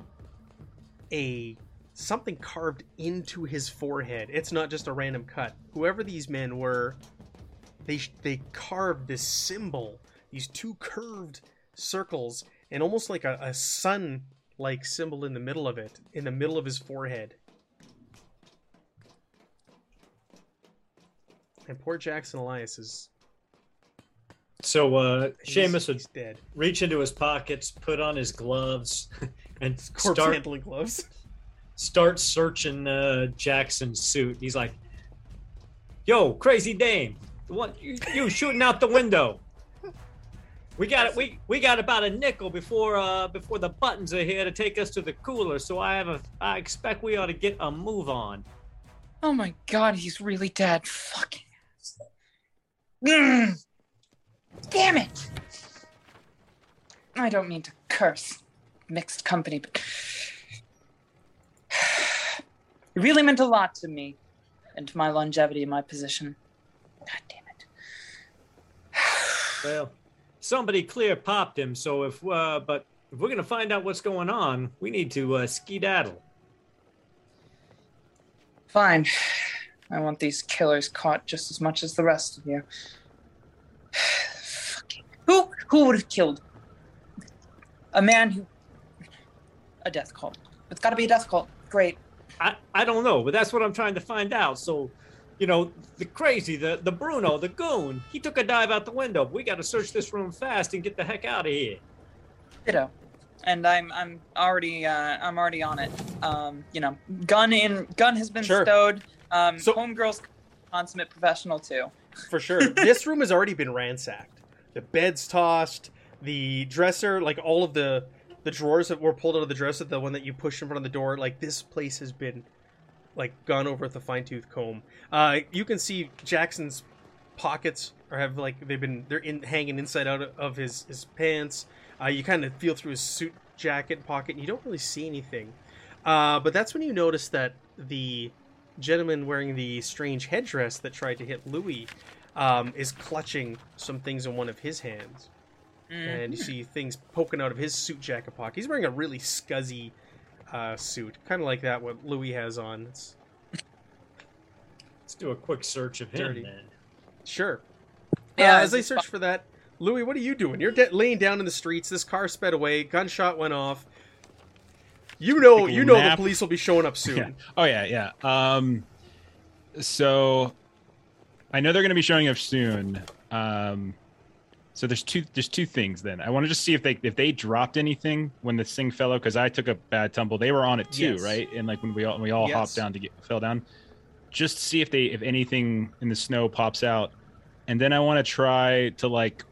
a something carved into his forehead. It's not just a random cut. Whoever these men were, they they carved this symbol, these two curved circles, and almost like a, a sun like symbol in the middle of it, in the middle of his forehead. And poor Jackson Elias is So uh, Seamus would dead. reach into his pockets, put on his gloves, and Corpse start handling gloves. start searching uh, Jackson's suit. He's like, "Yo, crazy dame, what you, you shooting out the window? We got it. We we got about a nickel before uh before the buttons are here to take us to the cooler. So I have a I expect we ought to get a move on. Oh my god, he's really dead. Fucking. Mm. Damn it! I don't mean to curse mixed company, but. It really meant a lot to me and to my longevity in my position. God damn it. Well, somebody clear popped him. So if uh, but if we're gonna find out what's going on, we need to uh, skedaddle. Fine. I want these killers caught just as much as the rest of you. Fucking. Who who would have killed a man who a death cult? It's got to be a death cult. Great. I, I don't know, but that's what I'm trying to find out. So, you know, the crazy, the the Bruno, the goon, he took a dive out the window. We got to search this room fast and get the heck out of here. Ditto. And I'm I'm already uh, I'm already on it. Um, you know, gun in gun has been Sure. stowed. Um, So- homegirl's consummate professional too. For sure. this room has already been ransacked. The bed's tossed, the dresser, like all of the the drawers that were pulled out of the dresser, the one that you push in front of the door, like this place has been like gone over with a fine tooth comb. Uh, you can see Jackson's pockets are have like they've been they're in hanging inside out of his his pants. Uh, you kind of feel through his suit jacket pocket, and you don't really see anything. Uh, but that's when you notice that the gentleman wearing the strange headdress that tried to hit Louis um, is clutching some things in one of his hands, and you see things poking out of his suit jacket pocket. He's wearing a really scuzzy uh, suit, kind of like that what Louis has on. It's Let's do a quick search of him Dirty. then. sure. Yeah, uh, as they it's search for that, Louis, what are you doing? You're de- laying down in the streets. This car sped away. Gunshot went off. You know, Take you know, the police will be showing up soon. Yeah. Oh yeah, yeah. Um, so I know they're going to be showing up soon. Um, so there's two there's two things. Then I want to just see if they if they dropped anything when the thing fell out because I took a bad tumble. They were on it too, Yes. right? And like when we all we all Yes. hopped down to get fell down. Just see if they if anything in the snow pops out, and then I want to try to like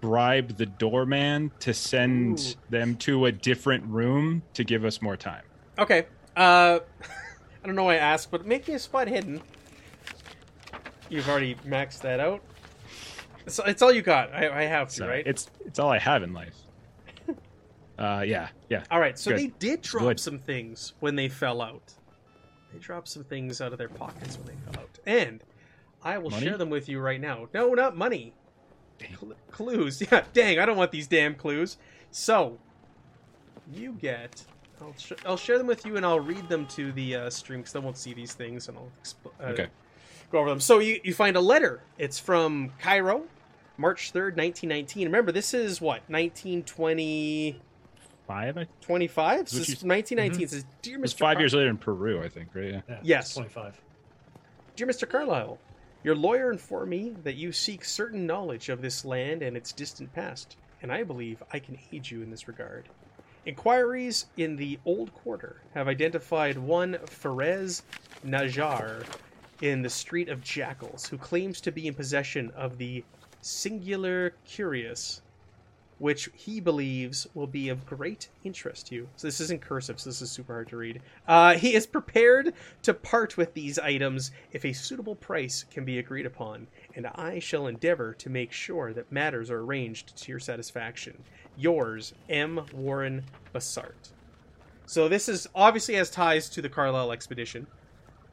bribe the doorman to send Ooh. them to a different room to give us more time. Okay. Uh, I don't know why I asked, but make me a spot hidden. You've already maxed that out. It's, it's all you got. I, I have to, So right? It's it's all I have in life. uh, yeah, yeah. all right. So good. they did drop Good. some things when they fell out. They dropped some things out of their pockets when they fell out, and I will Money? share them with you right now. No, not money. Cl- clues. Yeah. Dang, I don't want these damn clues. So you get. I'll, sh- I'll share them with you, and I'll read them to the uh, stream because they won't see these things, and I'll expl- uh, Okay. go over them. So you, you find a letter. It's from Cairo, March 3rd, 1919. Remember, this is what, 1920, Five. I- 25? Which So this is- is 1919. It says, Dear It was Mr. five Car- years later in Peru, I think. Right? Yeah. Yeah, Yes. 25. Dear Mr. Carlyle, Your lawyer informed me that you seek certain knowledge of this land and its distant past, and I believe I can aid you in this regard. Inquiries in the Old Quarter have identified one Faraz Najjar in the Street of Jackals, who claims to be in possession of the Singular Curious, which he believes will be of great interest to you. So this isn't cursive, so this is super hard to read. Uh, he is prepared to part with these items if a suitable price can be agreed upon, and I shall endeavor to make sure that matters are arranged to your satisfaction. Yours, M. Warren Besart. So this is obviously has ties to the Carlyle expedition,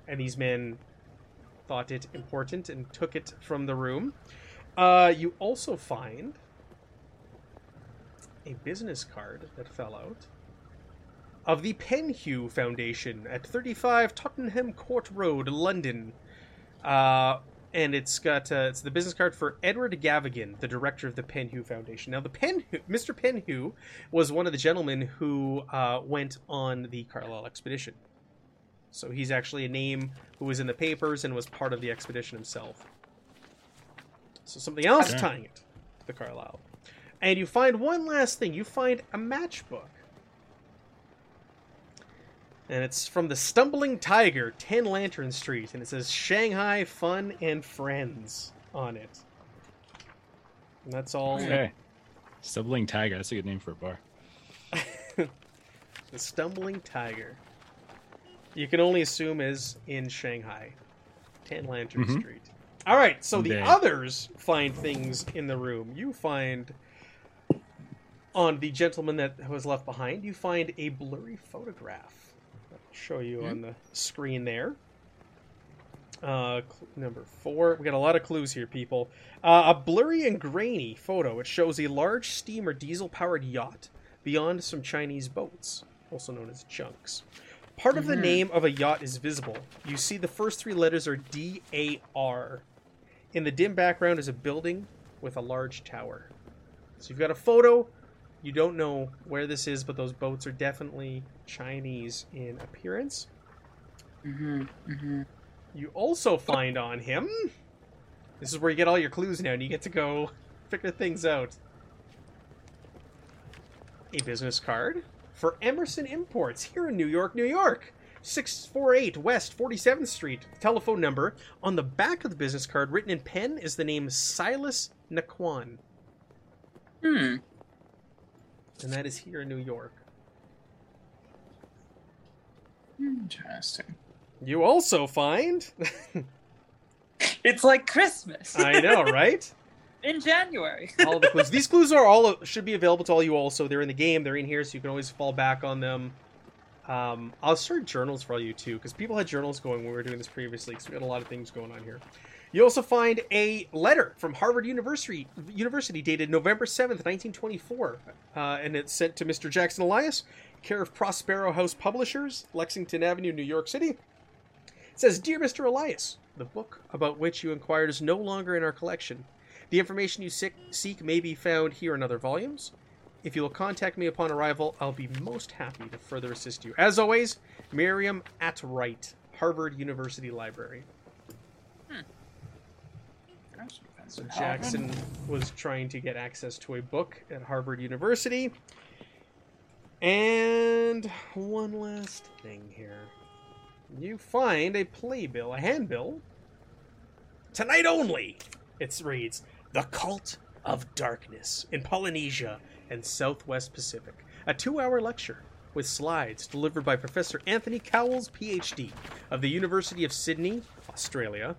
and these men thought it important and took it from the room. Uh, you also find a business card that fell out of the Penhew Foundation at 35 Tottenham Court Road, London. Uh, and it's got uh, it's the business card for Edward Gavigan, the director of the Penhew Foundation. Now, the Penhew, Mr. Penhew was one of the gentlemen who uh, went on the Carlyle expedition. So he's actually a name who was in the papers and was part of the expedition himself. So something else Okay. tying it to the Carlyle. And you find one last thing. You find a matchbook. And it's from the Stumbling Tiger, 10 Lantern Street. And it says Shanghai Fun and Friends on it. And that's all. Okay. Stumbling Tiger. That's a good name for a bar. The Stumbling Tiger. You can only assume is in Shanghai. 10 Lantern Mhm. Street. All right, so the Indeed. others find things in the room. You find on the gentleman that was left behind, you find a blurry photograph. I'll show you on the screen there. Uh, cl- number four. We got a lot of clues here, people. Uh, a blurry and grainy photo. It shows a large steam or diesel powered yacht beyond some Chinese boats, also known as junks. Part of the Mhm. name of a yacht is visible. You see the first three letters are D A R. In the dim background is a building with a large tower. So you've got a photo. You don't know where this is, but those boats are definitely Chinese in appearance. Mm-hmm. Mm-hmm. You also find on him. This is where you get all your clues now, and you get to go figure things out. A business card for Emerson Imports here in New York, New York. 648 West 47th Street. Telephone number. On the back of the business card, written in pen, is the name Silas N'Kwane. Hmm. And that is here in New York. Interesting. You also find. It's like Christmas. I know, right? In January. all the clues. These clues are all should be available to all you. Also, they're in the game. They're in here, so you can always fall back on them. Um, I'll start journals for all you too, because people had journals going when we were doing this previously. Because we had a lot of things going on here. You also find a letter from Harvard University, University dated November seventh, nineteen twenty-four, uh, and it's sent to Mr. Jackson Elias, care of Prospero House Publishers, Lexington Avenue, New York City. It says, "Dear Mr. Elias, the book about which you inquired is no longer in our collection. The information you seek may be found here in other volumes. If you will contact me upon arrival, I'll be most happy to further assist you. As always, Miriam Atwright, Harvard University Library. So hmm. Jackson was trying to get access to a book at Harvard University. And one last thing here. You find a playbill, a handbill. Tonight only, it reads The Cult of Darkness in Polynesia and Southwest Pacific. A two hour lecture with slides delivered by Professor Anthony Cowles, PhD, of the University of Sydney, Australia,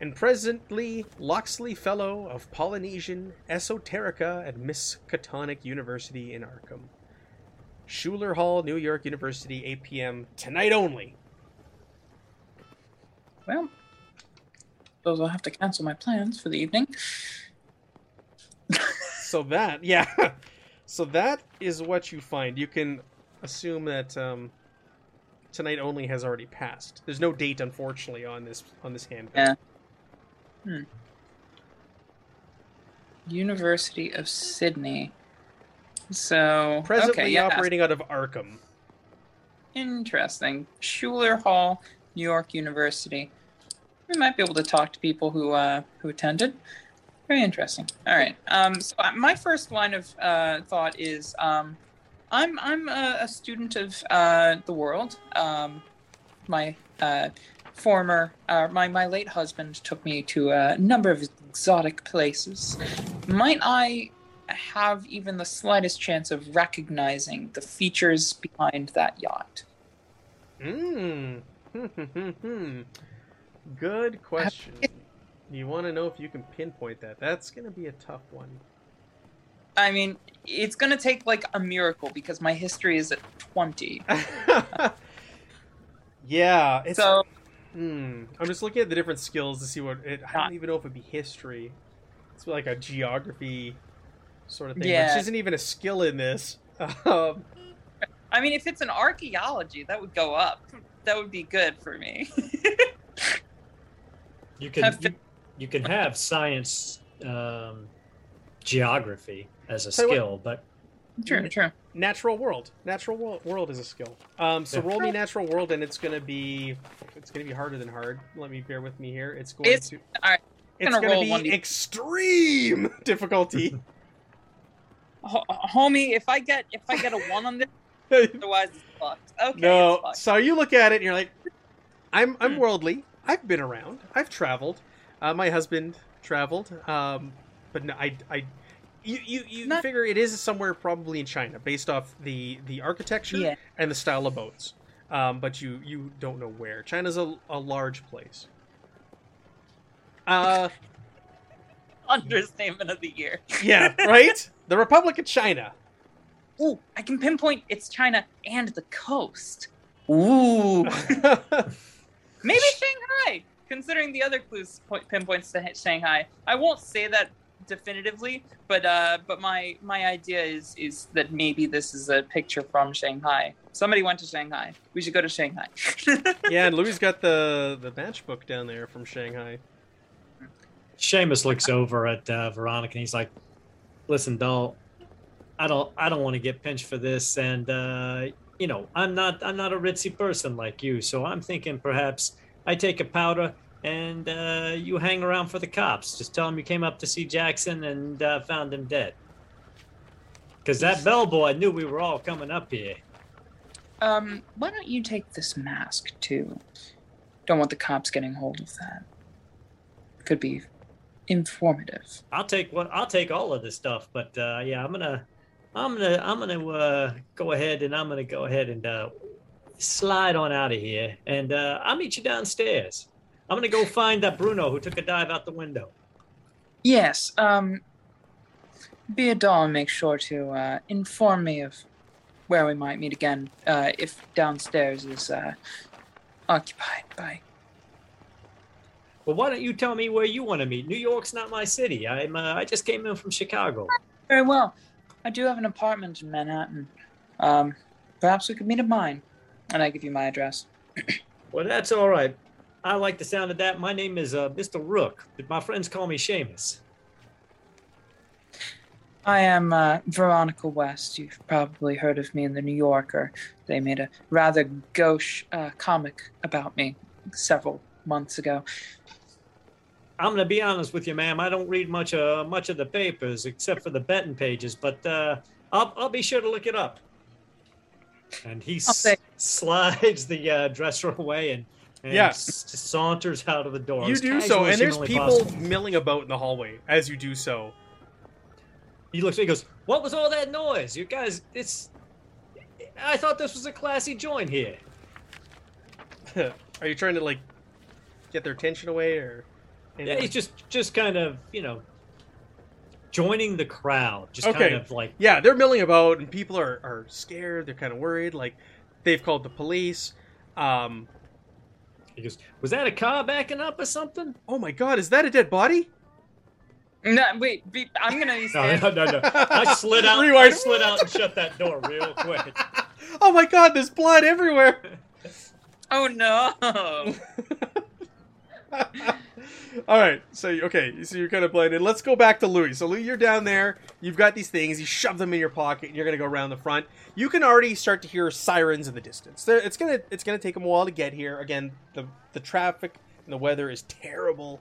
and presently Loxley Fellow of Polynesian Esoterica at Miskatonic University in Arkham. Schuler Hall, New York University, 8 p.m. tonight only. Well, suppose I'll have to cancel my plans for the evening. So that, yeah. So that is what you find. You can assume that um, tonight only has already passed. There's no date, unfortunately, on this on this handbill. Yeah. University of Sydney. So Presently okay, yeah, operating out of Arkham. Interesting. Schuler Hall, New York University. we might be able to talk to people who uh, who attended. Very interesting. All right. Um, so my first line of uh, thought is um, I'm I'm a, a student of uh, the world. Um, my uh, former uh, my my late husband took me to a number of exotic places. Might I have even the slightest chance of recognizing the features behind that yacht? Hmm. Good question. You want to know if you can pinpoint that? That's going to be a tough one. I mean, it's gonna take like a miracle because my history is at twenty. yeah, it's. So Hmm. I'm just looking at the different skills to see what it. I don't even know if it'd be history. It's like a geography sort of thing, Yeah. which isn't even a skill in this. Um, I mean, if it's an archaeology, that would go up. That would be good for me. You can Have you, you can have science um, geography as a Tell you what- skill, but true, true. natural world. Natural world, world is a skill. Um, so Yeah. roll me natural world, and it's gonna be it's gonna be harder than hard. Let me bear with me here. It's going It's- to. alright, It's gonna gonna, roll be one d- extreme difficulty. Ho- homie, if I get if I get a one on this, otherwise it's fucked. Okay, no, it's fucked. so you look at it and you're like, I'm I'm Hmm. worldly. I've been around. I've traveled. Uh, my husband traveled. Um, but no, I I. You, you, you Not- figure it is somewhere probably in China based off the, the architecture Yeah. and the style of boats. Um, but you, you don't know where. China's a, a large place. Uh, Understatement of the year. yeah, right? The Republic of China. Ooh, I can pinpoint it's China and the coast. Ooh, maybe Shanghai. Considering the other clues point, pinpoints to Shanghai, I won't say that definitively, but uh, but my my idea is is that maybe this is a picture from Shanghai. Somebody went to Shanghai. We should go to Shanghai. yeah, and Louis got the, the matchbook down there from Shanghai. Seamus looks over at uh, Veronica and he's like, "Listen, doll, I don't, I don't want to get pinched for this, and uh, you know, I'm not, I'm not a ritzy person like you, so I'm thinking perhaps I take a powder and uh, you hang around for the cops. Just tell them you came up to see Jackson and uh, found him dead. Because that bellboy knew we were all coming up here. um, why don't you take this mask too? Don't want the cops getting hold of that. Could be informative. I'll take what I'll take all of this stuff, but uh, yeah, I'm gonna, I'm gonna, I'm gonna uh, go ahead and I'm gonna go ahead and uh, slide on out of here, and uh, I'll meet you downstairs. I'm gonna go find that Bruno who took a dive out the window. Yes, um, be a doll and make sure to uh, inform me of where we might meet again uh, if downstairs is uh, occupied by. Well, why don't you tell me where you want to meet? New York's not my city. I'm, uh, I just came in from Chicago. Very well. I do have an apartment in Manhattan. Um, perhaps we could meet at mine, and I give you my address. Well, that's all right. I like the sound of that. My name is uh, Mr. Rook, but my friends call me Seamus. I am uh, Veronica West. You've probably heard of me in the New Yorker. They made a rather gauche uh, comic about me several months ago. I'm gonna be honest with you, ma'am. I don't read much uh much of the papers except for the betting pages, but uh, I'll I'll be sure to look it up. And he s- slides the uh, dresser away and, and Yeah. s- saunters out of the door. You do so, and there's people possible. milling about in the hallway as you do so. He looks. He goes, "What was all that noise? You guys, it's. I thought this was a classy joint here." Are you trying to like get their attention away, or? Yeah, he's just just kind of you know joining the crowd, just Okay. kind of like Yeah, they're milling about, and people are, are scared. They're kind of worried. Like they've called the police. Um, he goes, "Was that a car backing up or something?" oh my God, is that a dead body? No, wait, be, I'm gonna No, stand. no, no, no. I slid out. I slid out and shut that door real quick. Oh my God, there's blood everywhere. Oh no! All right, so okay, so you're kind of blended. Let's go back to Louis. So Louis, you're down there. You've got these things. You shove them in your pocket, and you're gonna go around the front. You can already start to hear sirens in the distance. It's gonna it's gonna take them a while to get here. Again, the the traffic And the weather is terrible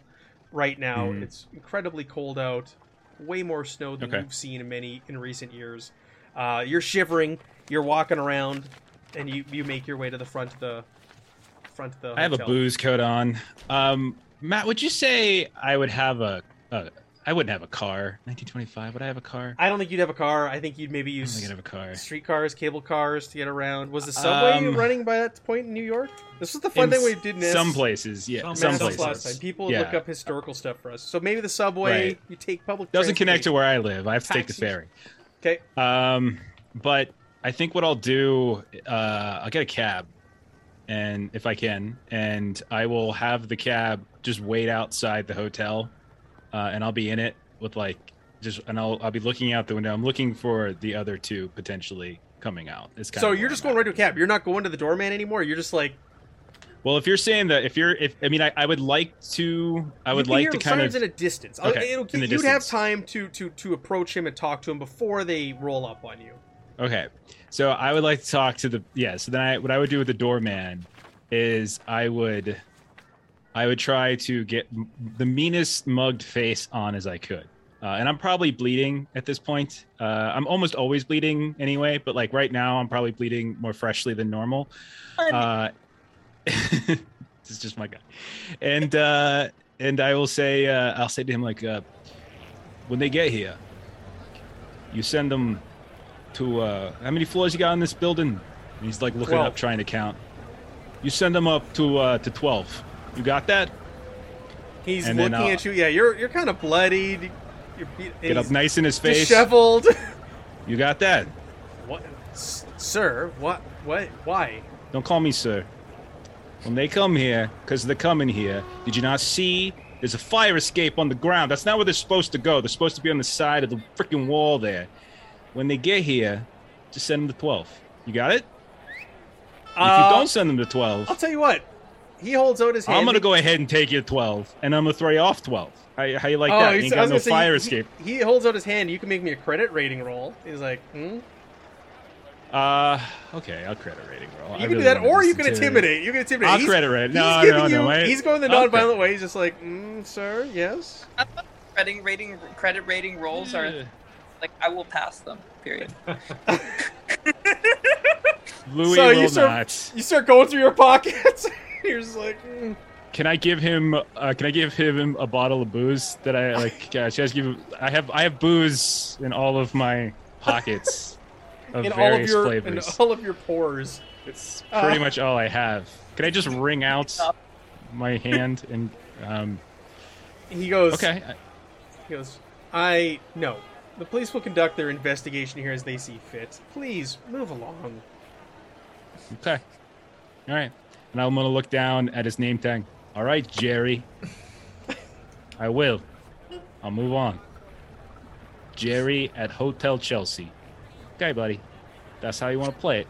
right now. Mhm. It's incredibly cold out. Way more snow than Okay. you've seen in many in recent years. Uh, you're shivering. You're walking around, and you you make your way to the front of the front of the. I have a booze coat on. Um, Matt, would you say I would have a, a I wouldn't have a car. 1925. Would I have a car? I don't think you'd have a car. I think you'd maybe I don't use think I'd have a car. streetcars, cable cars to get around. Was the subway Um, running by that point in New York? This was the fun thing we did in Some places, yeah. Some places. last time. People Yeah. look up historical stuff for us. So maybe the subway. Right. You take public. Doesn't connect to where I live. I have to take the ferry. Okay. Um, but I think what I'll do, uh, I'll get a cab, and if I can, and I will have the cab just wait outside the hotel, uh, and I'll be in it with like just, and I'll I'll be looking out the window. I'm looking for the other two potentially coming out. It's kind So you're just I'm going right to a cab. You're not going to the doorman anymore. You're just like Well, if you're saying that, if you're, if I mean, I, I would like to, I would like to kind of in a distance. Uh, Okay, It'll, in the you'd have time to to to approach him and talk to him before they roll up on you. Okay. So I would like to talk to the yeah. So then I what I would do with the doorman is I would I would try to get m- the meanest mugged face on as I could. Uh, and I'm probably bleeding at this point. Uh, I'm almost always bleeding anyway, but like right now, I'm probably bleeding more freshly than normal. Uh, this is just my guy, and uh, and I will say uh, I'll say to him like, uh, when they get here, you send them to uh, how many floors you got in this building? And he's like looking Twelve. up, trying to count. You send them up to uh, to twelve. You got that? He's And looking I'll- at you. Yeah, you're you're kind of bloodied. You're Get up nice in his face. disheveled. You got that? what, S- sir? What? What? Why? Don't call me sir. When they come here, because they're coming here, did you not see? There's a fire escape on the ground. That's not where they're supposed to go. They're supposed to be on the side of the freaking wall there. When they get here, just send them to 12. You got it? if Uh, you don't send them to 12, I'll tell you what. He holds out his hand. I'm going to go ahead and take you to 12, and I'm going to throw you off 12. How, how you like oh, that? he's- Ain't I got no say, fire he- escape. He, he holds out his hand. You can make me a credit rating roll. He's like, hmm. Uh, okay, I'll credit rating roll. I You can really do that, or you can intimidate. You can intimidate. I'll He's- credit rate. No, he's no, giving no, you. wait. He's going the I'll non-violent way. He's just like, mm, sir, yes. Credit rating credit rating rolls are Yeah. Like I will pass them. Period. Louis So you will start- not. You start going through your pockets. You're just like, mm. Can I give him? Uh, can I give him a bottle of booze that I like? Uh, should I just give? I have I have booze in all of my pockets of in all of various your in all of your pores. It's Uh. pretty much all I have. Can I just wring out my hand and? Um, He goes. okay, He goes. I no. The police will conduct their investigation here as they see fit. Please move along. okay, all right. And I'm gonna look down at his name tag. All right, Jerry. I will. I'll move on. Jerry at Hotel Chelsea. Okay, buddy. That's how you want to play it.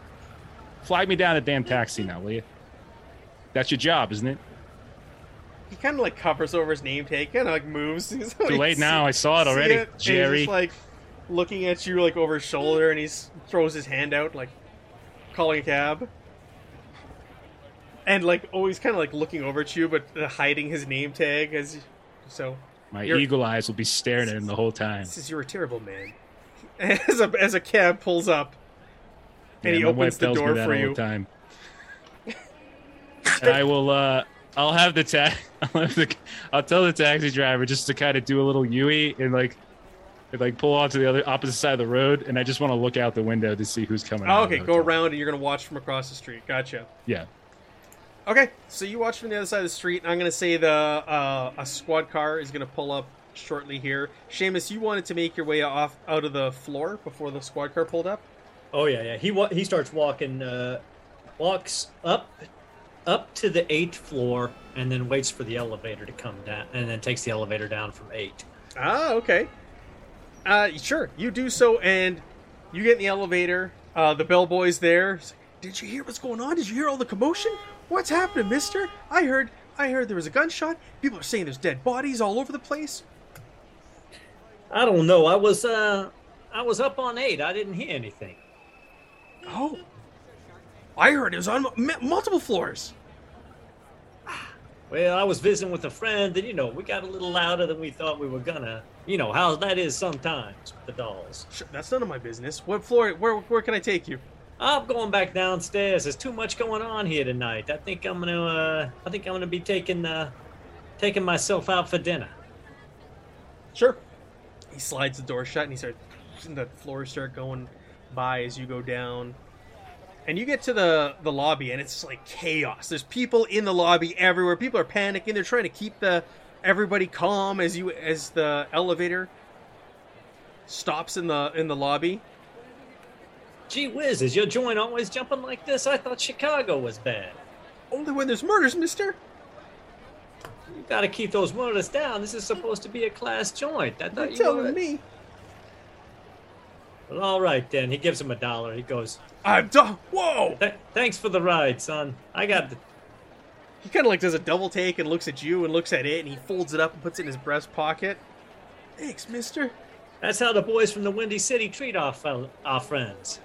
Flag me down a damn taxi now, will you? That's your job, isn't it? He kind of like covers over his name tag, kind of like moves. Too Too late now. I saw it already, and he's Jerry. just, like looking at you like over his shoulder, and he throws his hand out like calling a cab. And like always kind of like looking over at you, but uh, hiding his name tag as so. My You're- eagle eyes will be staring at him the whole time. Says you're a terrible man. As a as a cab pulls up, and Yeah, he my opens wife the tells me door that for all you. the time. and I will. uh I'll have the ta- I'll have the. I'll tell the taxi driver just to kind of do a little Yui and like, and like pull onto the other opposite side of the road, and I just want to look out the window to see who's coming. Oh, okay, go around and you're gonna watch from across the street. Gotcha. Yeah. Okay, so you watch from the other side of the street, and I'm gonna say the uh, a squad car is gonna pull up shortly here. Seamus, you wanted to make your way off out of the floor before the squad car pulled up. Oh yeah, yeah. He wa- he starts walking, uh, walks up, up to the eighth floor, and then waits for the elevator to come down, and then takes the elevator down from eight. Ah, okay. Uh, sure, you do so, and you get in the elevator. Uh, the bellboy's there. Like, Did you hear what's going on? Did you hear all the commotion? What's happening, Mister? I heard. I heard there was a gunshot. People are saying there's dead bodies all over the place. I don't know. I was uh, I was up on eight. I didn't hear anything. Oh, I heard it was on m- multiple floors. Well, I was visiting with a friend, and you know, we got a little louder than we thought we were gonna. You know how that is sometimes with the dolls. Sure, that's none of my business. What floor? Where? Where can I take you? I'm going back downstairs. There's too much going on here tonight. I think I'm gonna. Uh, I think I'm gonna be taking uh, taking myself out for dinner. Sure. He slides the door shut and he starts. And the floors start going by as you go down, and you get to the the lobby and it's like chaos. There's people in the lobby everywhere. People are panicking. They're trying to keep the everybody calm as you as the elevator stops in the in the lobby. Gee whiz, is your joint always jumping like this? I thought Chicago was bad. Only when there's murders, Mister. You gotta keep those murders down. This is supposed to be a class joint. I You're you telling were... me. Well, all right then. He gives him a dollar. He goes, I'm done. Whoa! "Th- "Thanks for the ride, son. I got the He kind of like does a double take and looks at you and looks at it and he folds it up and puts it in his breast pocket. Thanks, Mister. That's how the boys from the Windy City treat our fel- our friends.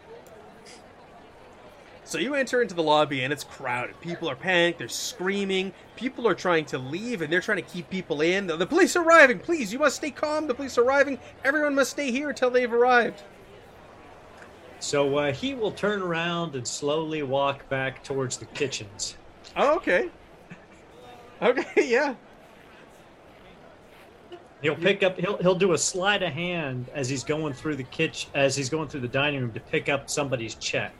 So you enter into the lobby and it's crowded. People are panicked. They're screaming. People are trying to leave and they're trying to keep people in. The, the police are arriving. Please, you must stay calm. The police are arriving. Everyone must stay here until they've arrived. So uh, he will turn around and slowly walk back towards the kitchens. Oh, okay. Okay, yeah. He'll pick up. He'll he'll do a sleight of hand as he's going through the kitchen, as he's going through the dining room to pick up somebody's check,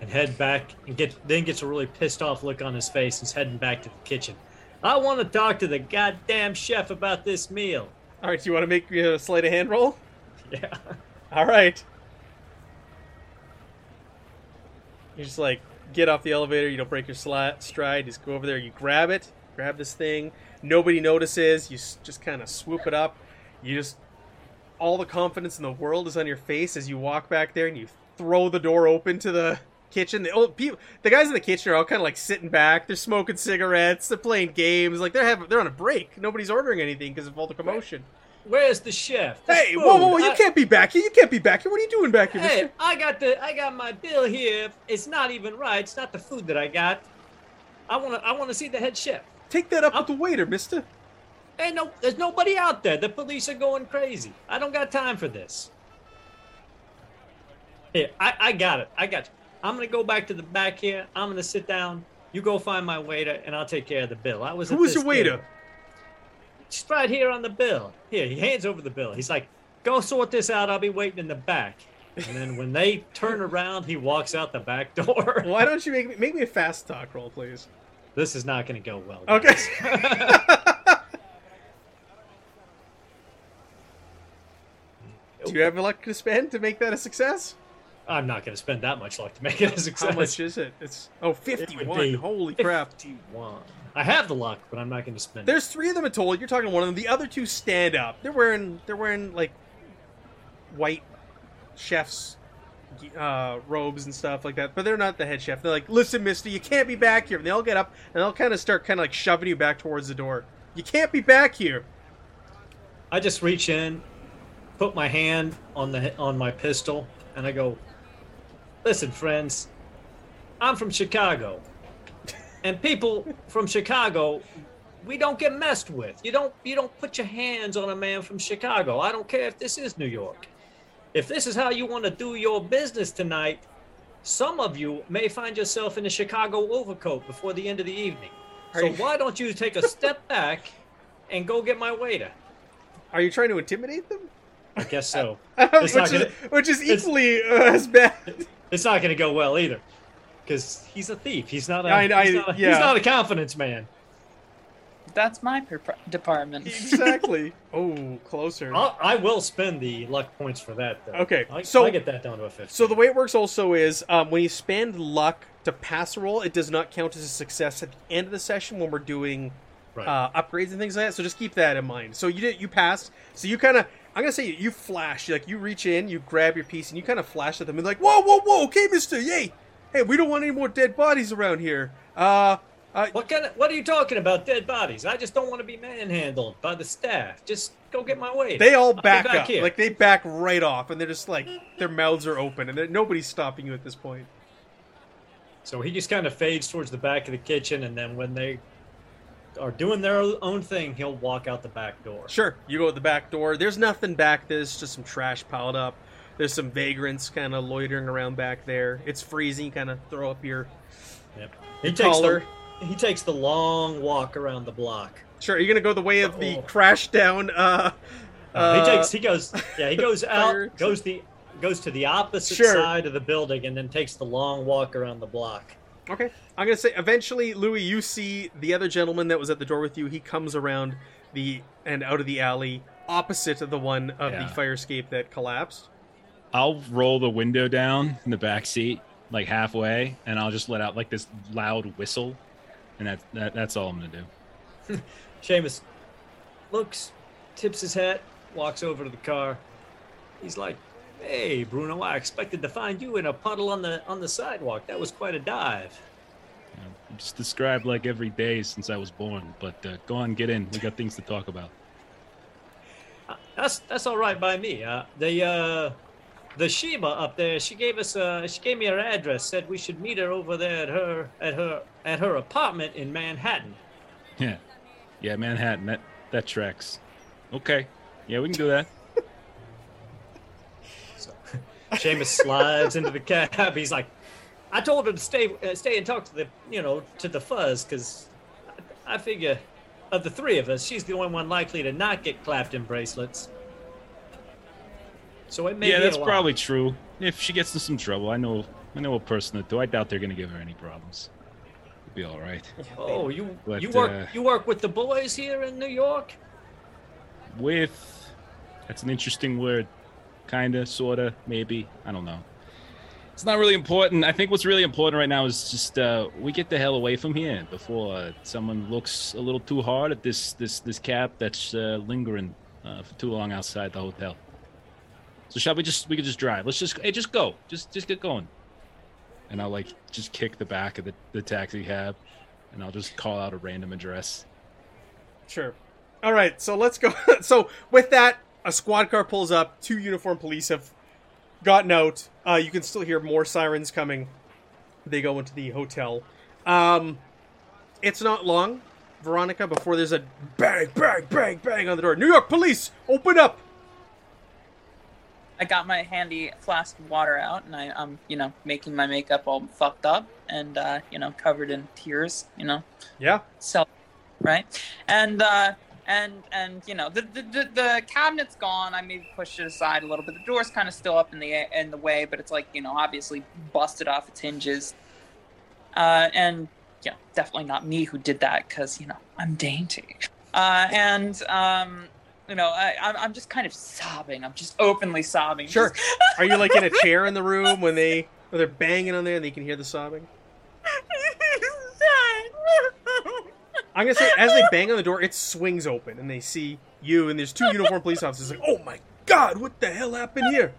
and head back and get then gets a really pissed off look on his face and's heading back to the kitchen. I want to talk to the goddamn chef about this meal. All right, do you want to make me a sleight of hand roll? Yeah. All right. You just like get off the elevator. You don't break your stride. Just go over there. You grab it. Grab this thing. Nobody notices. You just kind of swoop it up. You just all the confidence in the world is on your face as you walk back there and you throw the door open to the kitchen. The old people, the guys in the kitchen are all kind of like sitting back. They're smoking cigarettes. They're playing games. Like they're having they're on a break. Nobody's ordering anything because of all the commotion. Where's the chef? There's Hey, whoa, whoa, whoa! You I- can't be back here. You can't be back here. What are you doing back here, Hey? I got the I got my bill here. It's not even right. It's not the food that I got. I wanna I wanna see the head chef. Take that up I'll- with the waiter, Mister. Hey, no there's nobody out there. The police are going crazy. I don't got time for this. Here, I, I got it. I got you. I'm gonna go back to the back here. I'm gonna sit down. You go find my waiter and I'll take care of the bill. I was Who was your waiter? table. Just right here on the bill. Here, he hands over the bill. He's like, go sort this out. I'll be waiting in the back. And then when they turn around, he walks out the back door. Why don't you make me make me a fast talk roll, please? This is not going to go well. Okay. Do you have luck to spend to make that a success? I'm not going to spend that much luck to make it a success. How much is it? It's oh, It would 51. Holy crap. 51. I have the luck, but I'm not going to spend it. There's three of them in total. You're talking to one of them. The other two stand up. They're wearing they're wearing like white chefs uh, robes and stuff like that. But they're not the head chef. They're like, listen, Mister, you can't be back here. And they all get up and they'll kind of start kind of like shoving you back towards the door. You can't be back here. I just reach in, put my hand on the on my pistol, and I go, "Listen, friends, I'm from Chicago, and people from Chicago, we don't get messed with. You don't you don't put your hands on a man from Chicago. I don't care if this is New York. If this is how you want to do your business tonight, some of you may find yourself in a Chicago overcoat before the end of the evening. So why don't you take a step back and go get my waiter?" Are you trying to intimidate them? I guess so. which, is, gonna- which is equally uh, as bad. It's not going to go well either, because he's a thief. He's not a. I- I- he's, not a yeah. he's not a confidence man. That's my per- department. exactly. Oh, closer. I'll, I will spend the luck points for that. Though. Okay, I, so- I get that down to a fifty. So the way it works also is um, when you spend luck to pass a roll, it does not count as a success at the end of the session when we're doing right. uh, upgrades and things like that. So just keep that in mind. So you did you passed. So you kind of I'm gonna say you flash. Like you reach in, you grab your piece, and you kind of flash at them and like, whoa, whoa, whoa, okay, Mister, yay, hey, we don't want any more dead bodies around here. Uh, uh, what kind of? What are you talking about? Dead bodies? I just don't want to be manhandled by the staff. Just go get my way. they all back, back up, here. like they back right off, and they're just like their mouths are open, and nobody's stopping you at this point. So he just kind of fades towards the back of the kitchen, and then when they are doing their own thing, he'll walk out the back door. Sure, you go at the back door. There's nothing back. There's just some trash piled up. There's some vagrants kind of loitering around back there. It's freezing. Kind of throw up your Yep. He your takes collar. the he takes the long walk around the block. Sure, you're gonna go the way of the Oh. crash down. Uh, Uh, uh, he takes he goes yeah he goes out goes the goes to the opposite Sure. side of the building and then takes the long walk around the block. Okay, I'm gonna say eventually, Louis, you see the other gentleman that was at the door with you. He comes around the and out of the alley opposite of the one of Yeah. the fire escape that collapsed. I'll roll the window down in the back seat, like halfway, and I'll just let out like this loud whistle, and that, that that's all I'm gonna do. Seamus looks, tips his hat, walks over to the car. He's like, "Hey, Bruno, I expected to find you in a puddle on the on the sidewalk. That was quite a dive." Just described like every day since I was born. But uh, go on, get in. We got things to talk about. Uh, That's that's all right by me. Uh, the uh, the Sheba up there, she gave us uh, she gave me her address. Said we should meet her over there at her at her at her apartment in Manhattan. Yeah, yeah, Manhattan. That that tracks. Okay, yeah, we can do that. So Seamus slides into the cab. He's like, "I told her to stay uh, stay and talk to the you know to the fuzz because I, I figure of the three of us, she's the only one likely to not get clapped in bracelets." So it may yeah, be that's a while. probably true. If she gets in some trouble, I know I know a person that do. I doubt they're gonna give her any problems. It'll be all right. Oh, you But, you work uh, you work with the boys here in New York? With that's an interesting word. Kinda, sorta, maybe. I don't know. It's not really important. I think what's really important right now is just uh, we get the hell away from here before uh, someone looks a little too hard at this this this cap that's uh, lingering uh, for too long outside the hotel. So shall we just we could just drive? Let's just hey just go. Just just get going. And I'll like just kick the back of the, the taxi cab and I'll just call out a random address. Sure. All right, so let's go. so with that, a squad car pulls up. Two uniformed police have gotten out. Uh, you can still hear more sirens coming. They go into the hotel. Um, it's not long, Veronica, before there's a bang, bang, bang, bang on the door. New York police, open up! I got my handy flask of water out, and I, I'm, you know, making my makeup all fucked up and, uh, you know, covered in tears, you know, Yeah. So, right? And, uh, and, and, you know, the, the, the, the cabinet's gone. I maybe pushed it aside a little bit. The door's kind of still up in the, in the way, but it's like, you know, obviously busted off its hinges. Uh, and, you know, definitely not me who did that because, you know, I'm dainty. Uh, and, um, you know, I, I'm, I'm just kind of sobbing. I'm just openly sobbing. Sure. Are you like in a chair in the room when they when they're banging on there and they can hear the sobbing? I'm gonna say as they bang on the door, it swings open and they see you and there's two uniformed police officers. Like, oh my god, what the hell happened here?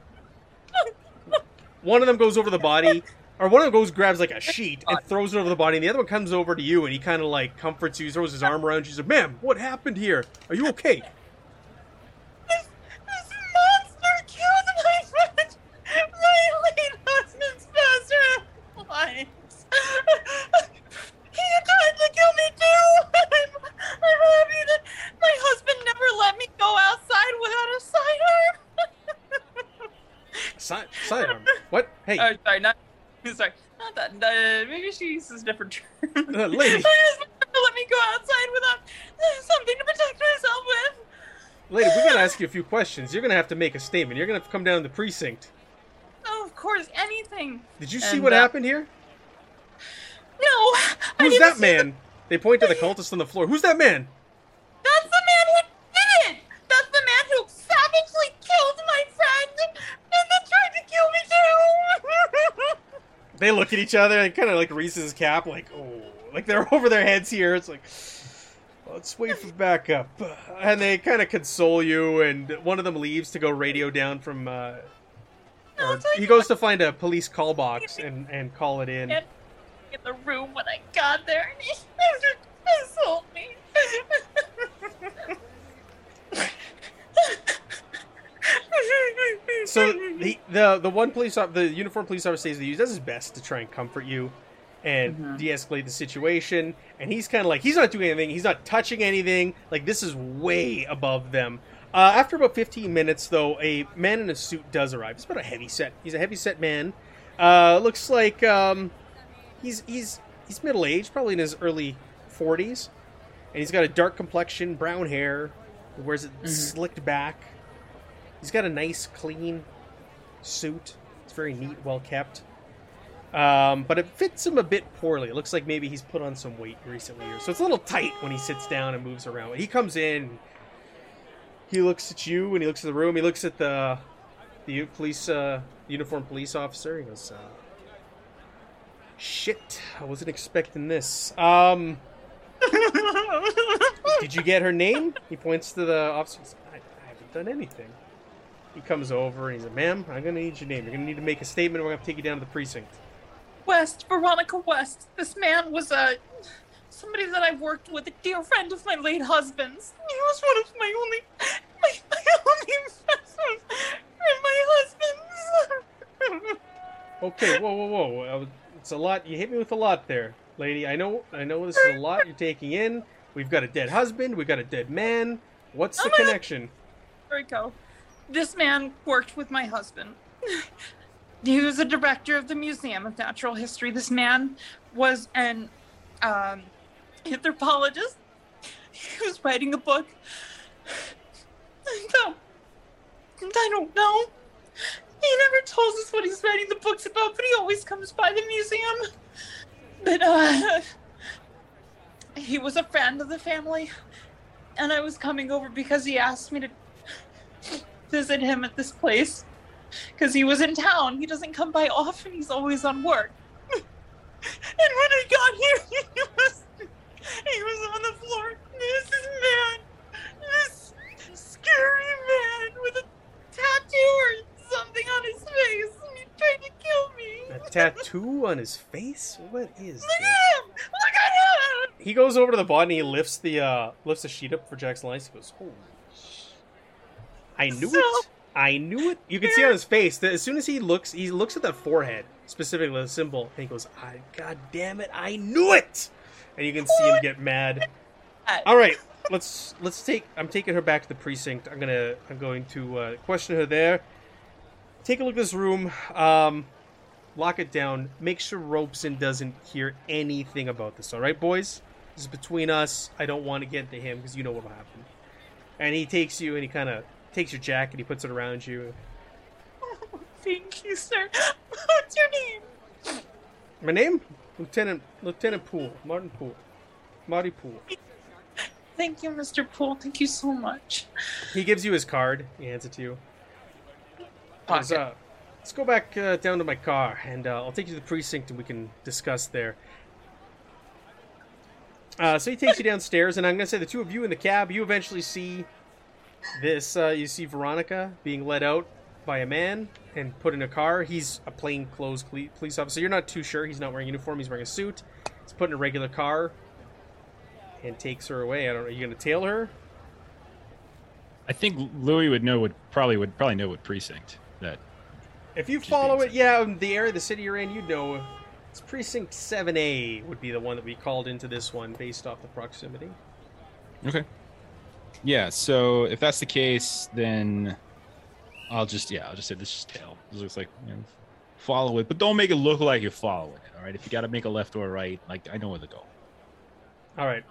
One of them goes over the body, or one of them goes grabs like a sheet and throws it over the body, and the other one comes over to you and he kind of like comforts you, throws his arm around you. Like, "Ma'am, what happened here? Are you okay?" Hey, oh, sorry, not sorry, not that. Uh, maybe she uses different terms. Uh, lady. My husband never let me go outside without something to protect myself with. lady, we gotta ask you a few questions. You're gonna have to make a statement. You're gonna have to come down to the precinct. Oh, of course, anything. Did you see And, what uh, happened here? No. Who's that man? They point to the cultist on the floor. Who's that man? That's the man who did it! That's the man who savagely killed my They look at each other and kind of like raises his cap, like, oh, like they're over their heads here. It's like, let's wait for backup. And they kind of console you, and one of them leaves to go radio down from. Uh, or he goes to find a police call box and, and call it in. In the room when I got there and he assaulted me. So the the the one police officer, the uniformed police officer says that he does his best to try and comfort you. and Mhm. de-escalate the situation. And he's kind of like he's not doing anything. He's not touching anything. Like this is way above them. Uh, after about 15 minutes, though, a man in a suit does arrive. He's about a heavy set. He's a heavy set man. Uh, looks like um, he's he's he's middle aged, probably in his early 40s, and he's got a dark complexion, brown hair. Wears it Mhm. slicked back. He's got a nice, clean suit. It's very neat, well kept. Um, but it fits him a bit poorly. It looks like maybe he's put on some weight recently, or so it's a little tight when he sits down and moves around. He comes in, he looks at you, and he looks at the room. He looks at the the police uh, uniformed police officer. He goes, uh, "Shit, I wasn't expecting this." Um, did you get her name? He points to the officer. I, I haven't done anything. He comes over and he's like, "Ma'am, I'm gonna need your name. You're gonna need to make a statement. We're gonna take you down to the precinct." West, Veronica West. This man was a somebody that I worked with, a dear friend of my late husband's. He was one of my only, my, my only friends and my husband's. Okay, whoa, whoa, whoa! It's a lot. You hit me with a lot there, lady. I know, I know. This is a lot you're taking in. We've got a dead husband. We've got a dead man. What's the I'm connection? There we go. This man worked with my husband. He was a director of the Museum of Natural History. This man was an um, anthropologist. He was writing a book. I don't, I don't know. He never tells us what he's writing the books about, but he always comes by the museum. But uh, he was a friend of the family, and I was coming over because he asked me to visit him at this place because he was in town. He doesn't come by often. He's always on work. and when I got here, he was he was on the floor. This man, this scary man with a tattoo or something on his face, and he tried to kill me. A tattoo on his face? What is Look this? at him! Look at him! He goes over to the body and he lifts the uh lifts the sheet up for Jackson Elias. He goes, "Holy I knew So- it. I knew it. You can see on his face that as soon as he looks, he looks at that forehead, specifically the symbol, and he goes, I, God damn it, I knew it! And you can see him get mad. All right, let's let's take. I'm taking her back to the precinct. I'm gonna I'm going to uh, question her there. Take a look at this room. Um, lock it down. Make sure Robeson doesn't hear anything about this. All right, boys. This is between us. I don't want to get into him because you know what'll happen. And he takes you and he kind of takes your jacket. He puts it around you. Thank you, sir. What's your name? My name, Lieutenant Lieutenant Poole, Martin Poole, Marty Poole. Thank you, Mr. Poole. Thank you so much. He gives you his card. He hands it to you. Goes, Pocket. uh, let's go back uh, down to my car, and uh, I'll take you to the precinct, and we can discuss there. Uh, so he takes you downstairs, and I'm gonna say the two of you in the cab. You eventually see this. Uh, you see Veronica being led out by a man and put in a car. He's a plainclothes police officer. You're not too sure. He's not wearing a uniform. He's wearing a suit. He's put in a regular car and takes her away. I don't know. Are you gonna tail her? I think Louis would know would probably would probably know what precinct that. If you follow it, yeah, the area, the city you're in, you'd know. It's precinct 7A would be the one that we called into this one based off the proximity. Okay. Yeah. So if that's the case, then I'll just yeah I'll just say this is tail. This looks like you know, follow it, but don't make it look like you're following it. All right. If you got to make a left or a right, like I know where to go. All right.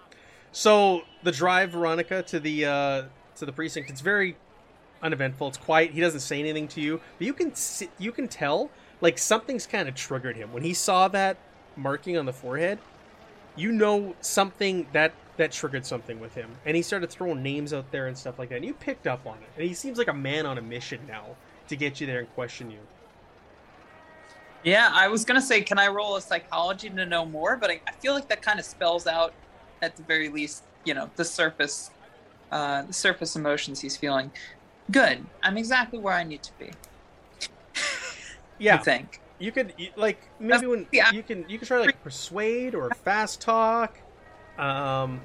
So the drive, Veronica, to the uh, to the precinct, it's very uneventful. It's quiet. He doesn't say anything to you, but you can see, you can tell like something's kind of triggered him when he saw that marking on the forehead. You know something that that triggered something with him, and he started throwing names out there and stuff like that. And you picked up on it, and he seems like a man on a mission now to get you there and question you. Yeah, I was gonna say, can I roll a psychology to know more? But I, I feel like that kind of spells out, at the very least, you know, the surface, uh, the surface emotions he's feeling. Good. I'm exactly where I need to be. Yeah, I think. You could like maybe when yeah. you can you can try like persuade or fast talk. Um,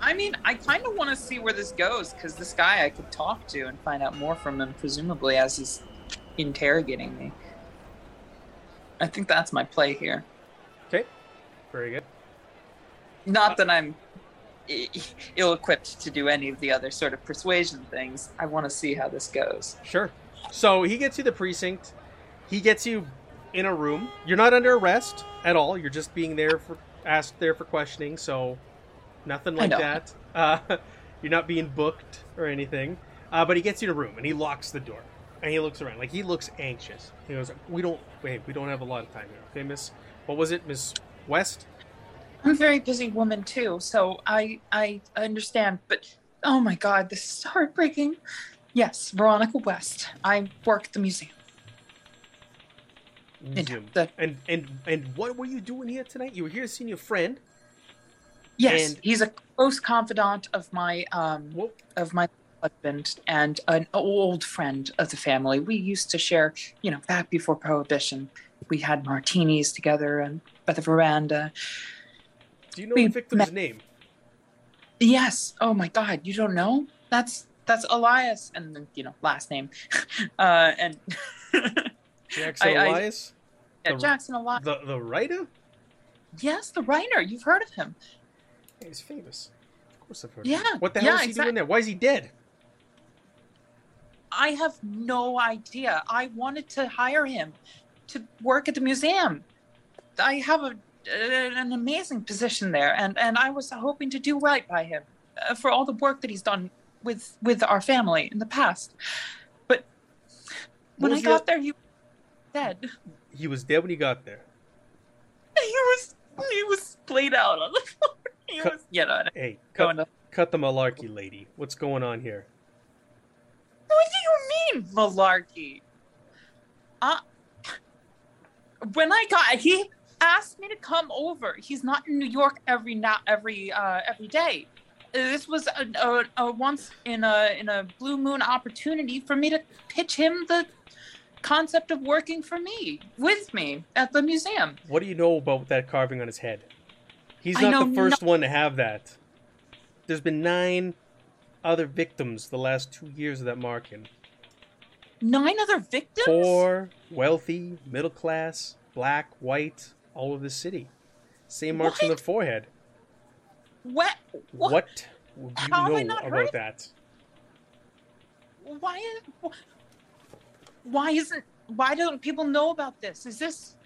I mean, I kind of want to see where this goes because this guy I could talk to and find out more from him, presumably as he's interrogating me. I think that's my play here. Okay. Very good. Not that I'm ill-equipped to do any of the other sort of persuasion things. I want to see how this goes. Sure. So he gets you the precinct. He gets you in a room. You're not under arrest at all. You're just being there for asked there for questioning. So nothing like that. Uh, you're not being booked or anything. Uh, but he gets you in a room and he locks the door and he looks around like he looks anxious. He goes, "We don't wait. We don't have a lot of time here. Okay, Miss. What was it, Miss West? I'm a very busy woman too, so I I understand. But oh my God, this is heartbreaking. Yes, Veronica West. I work at the museum. Know, the- And and and what were you doing here tonight? You were here seeing your friend. yes, And- he's a close confidant of my um of my husband and an old friend of the family. We used to share, you know, back before Prohibition. We had martinis together and by the veranda. do you know We the victim's met- name? Yes. Oh my God, you don't know? That's that's Elias, and you know last name, uh, and Jackson I- I- Elias. yeah, The- Jackson Elias. The the writer? Yes, the writer. You've heard of him. Yeah, he's famous. Of course I've heard. Yeah, Of him. What the hell yeah, is he exact- doing there? Why is he dead? I have no idea. I wanted to hire him to work at the museum. I have a, an amazing position there, and, and I was hoping to do right by him uh, for all the work that he's done with with our family in the past. But when I was your- got there, he dead. He was dead when he got there. He was he was played out on the floor. He Cut- was, you know, Hey, cut, to. cut the malarkey, lady. What's going on here? What do you mean malarkey? Uh, when I got he asked me to come over. He's not in New York every now every uh, every day. This was a, a, a once in a in a blue moon opportunity for me to pitch him the concept of working for me with me at the museum. What do you know about that carving on his head? He's I not the first one to have that. There's been nine other victims the last two years of that marking. Nine other victims. Poor, wealthy, middle class, black, white, all over the city. Same marks on the forehead. What? What, What? do you How know about that? why why isn't why don't people know about this is this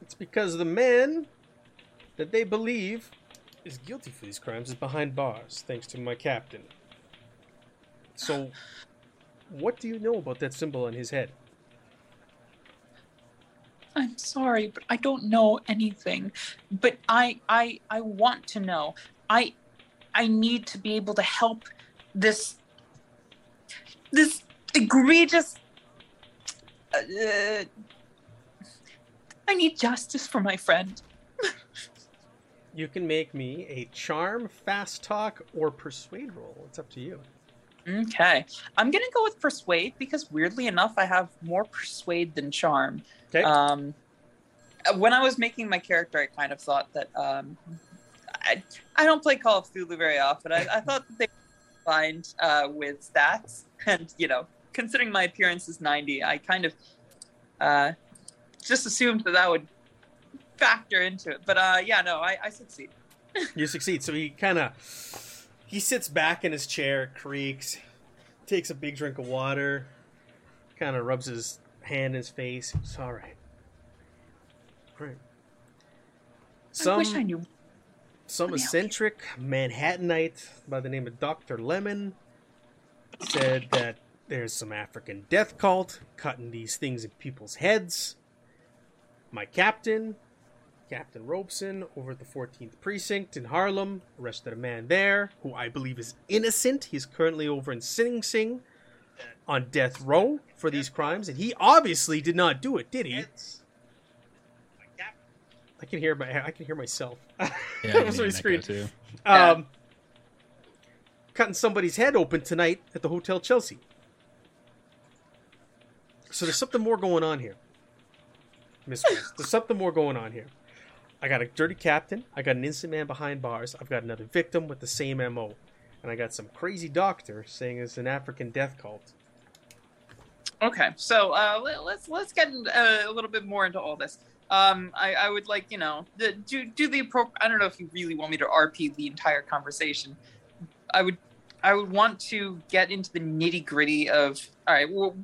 It's because the man that they believe is guilty for these crimes is behind bars, thanks to my captain. So, what do you know about that symbol on his head? i'm sorry but i don't know anything but i i i want to know i i need to be able to help this this egregious uh, i need justice for my friend You can make me a charm, fast talk, or persuade roll. It's up to you. okay i'm gonna go with persuade because weirdly enough i have more persuade than charm Okay. Um, when I was making my character, I kind of thought that um, I, I don't play Call of Cthulhu very often. I, I thought that they find uh, with stats, and you know, considering my appearance is ninety, I kind of uh, just assumed that that would factor into it. But uh, yeah, no, I, I succeed. You succeed. So he kind of he sits back in his chair, creaks, takes a big drink of water, kind of rubs his hand in his face. It's all right. Right. I wish I knew. Some Let me help eccentric Manhattanite by the name of Dr. Lemming said that there's some African death cult cutting these things in people's heads. My captain, Captain Robeson, over at the 14th Precinct in Harlem, arrested a man there who I believe is innocent. He's currently over in Sing Sing on death row for these crimes, and he obviously did not do it, did he? I can hear my I can hear myself. Yeah, That was my screen. too. Yeah. Um, cutting somebody's head open tonight at the Hotel Chelsea. So there's something more going on here, Miss. There's something more going on here. I got a dirty captain. I got an innocent man behind bars. I've got another victim with the same MO, and I got some crazy doctor saying it's an African death cult. Okay, so uh, let, let's let's get uh, a little bit more into all this. Um, I, I would like, you know, the, do do the appropriate. I don't know if you really want me to RP the entire conversation. I would, I would want to get into the nitty gritty of. All right, well,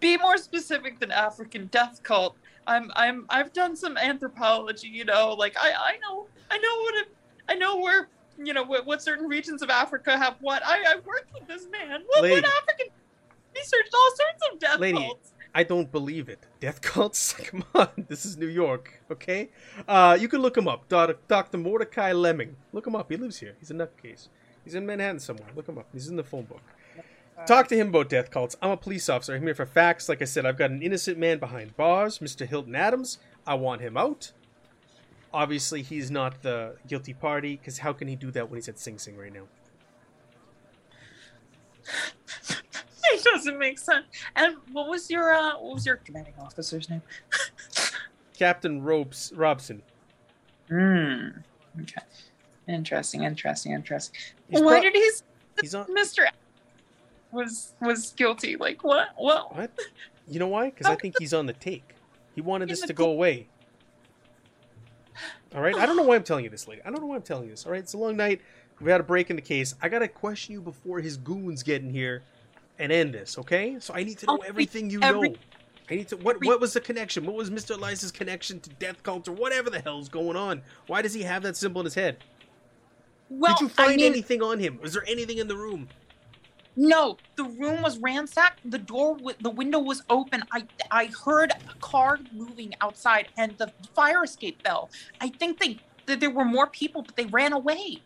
be more specific than African death cult. I'm, I'm, I've done some anthropology. You know, like I, I know, I know what, it, I know where, you know, what, what certain regions of Africa have what. I, I worked with this man. What, Lady. what African researched all sorts of death Lady, cults. I don't believe it. Death cults? Come on, this is New York, okay? Uh, you can look him up. Doc- Dr. Mordecai Lemming. Look him up. He lives here. He's a nutcase. He's in Manhattan somewhere. Look him up. He's in the phone book. Talk to him about death cults. I'm a police officer. I'm here for facts. Like I said, I've got an innocent man behind bars, Mr. Hilton Adams. I want him out. Obviously, he's not the guilty party, because how can he do that when he's at Sing Sing right now? it doesn't make sense. And what was your uh, what was your commanding officer's name? Captain Robes Robson. Hmm. Okay. Interesting. Interesting. Interesting. He's Why pro- did he? He's on. Mr. was was guilty? Like what? What? What? You know why? Because I think he's on the take. He wanted this to go away. All right. I don't know why I'm telling you this, lady. I don't know why I'm telling you this. All right. It's a long night. We've had a break in the case. I gotta question you before his goons get in here and end this. Okay? So I need to know I'll everything you every- know. I need to. What? What was the connection? What was Mr. Elias's connection to death cult or whatever the hell's going on? Why does he have that symbol in his head? Well, Did you find I mean, anything on him? Was there anything in the room? No. The room was ransacked. The door, w- the window was open. I I heard a car moving outside, and the fire escape bell. I think they that there were more people, but they ran away.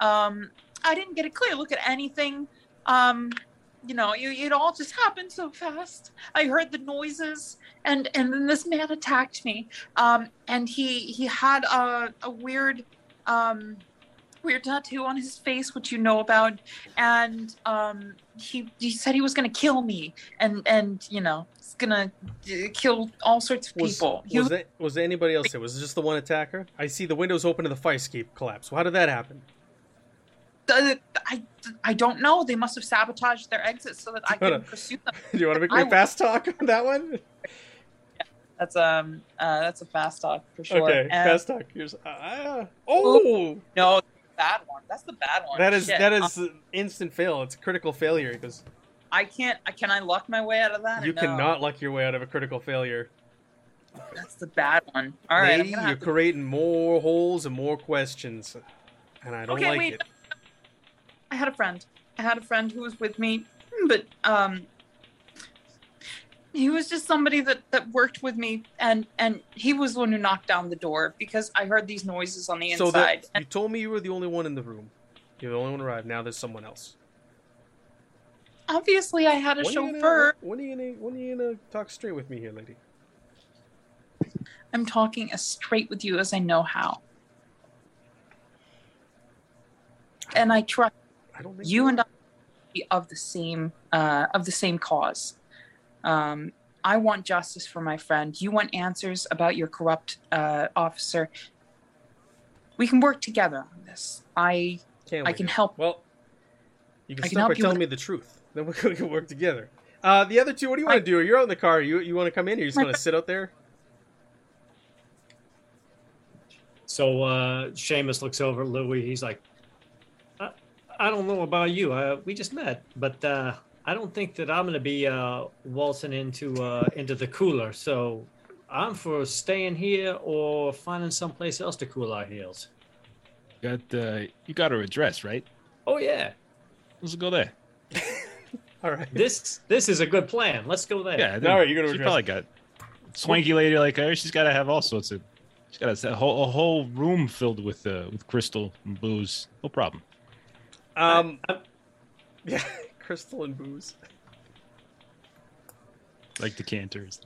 Um, I didn't get a clear look at anything. Um, you know, it, it all just happened so fast. I heard the noises, and and then this man attacked me. Um, and he he had a a weird um weird tattoo on his face, which you know about, and um he he said he was gonna kill me, and and you know he's gonna uh, kill all sorts of Was, people. He was, there, was there anybody else there? Was it just the one attacker? I see the windows open and the fire escape collapse. How did that happen? I, I don't know. They must have sabotaged their exit so that I couldn't pursue them. Do you want to make me a fast talk on that one? That's um uh, that's a fast talk for sure. Okay, And- fast talk. Here's uh, oh, No, bad one. That's the bad one. that is Shit. that Uh, is instant fail. It's critical failure because I can't. I Can I luck my way out of that? you no? cannot luck your way out of a critical failure. That's the bad one. All right. Lady, you're to- creating more holes and more questions, and I don't Okay, like wait. it. I had a friend. I had a friend who was with me, but um, he was just somebody that that worked with me, and and he was the one who knocked down the door because I heard these noises on the So inside. that you told me you were the only one in the room. You're the only one arrived. Now there's someone else. obviously, I had a When chauffeur. gonna, when are you gonna when are you gonna talk straight with me here, lady? I'm talking as straight with you as I know how, and I trust I don't think you and I be of the same uh, of the same cause. Um, I want justice for my friend. You want answers about your corrupt uh, officer. We can work together on this. I Can't I wait. can help. Well, you can I can start by telling with- me the truth. Then we can work together. Uh, the other two, what do you want I- to do? You're out in the car. You you want to come in? Or you just My want to sit out there? So uh, Seamus looks over at Louis. He's like, I, I don't know about you. Uh, we just met, but uh, I don't think that I'm going to be uh, waltzing into uh, into the cooler. So I'm for staying here or finding someplace else to cool our heels. Got uh, you got her address, right? Oh yeah, Let's go there. All right. this this is a good plan. Let's go there. Yeah. All right, you go to She address probably got swanky lady like her. She's got to have all sorts of. She's got a, whole, a whole room filled with uh, with crystal and booze. No problem. Um. I- yeah, crystal and booze. Like decanters.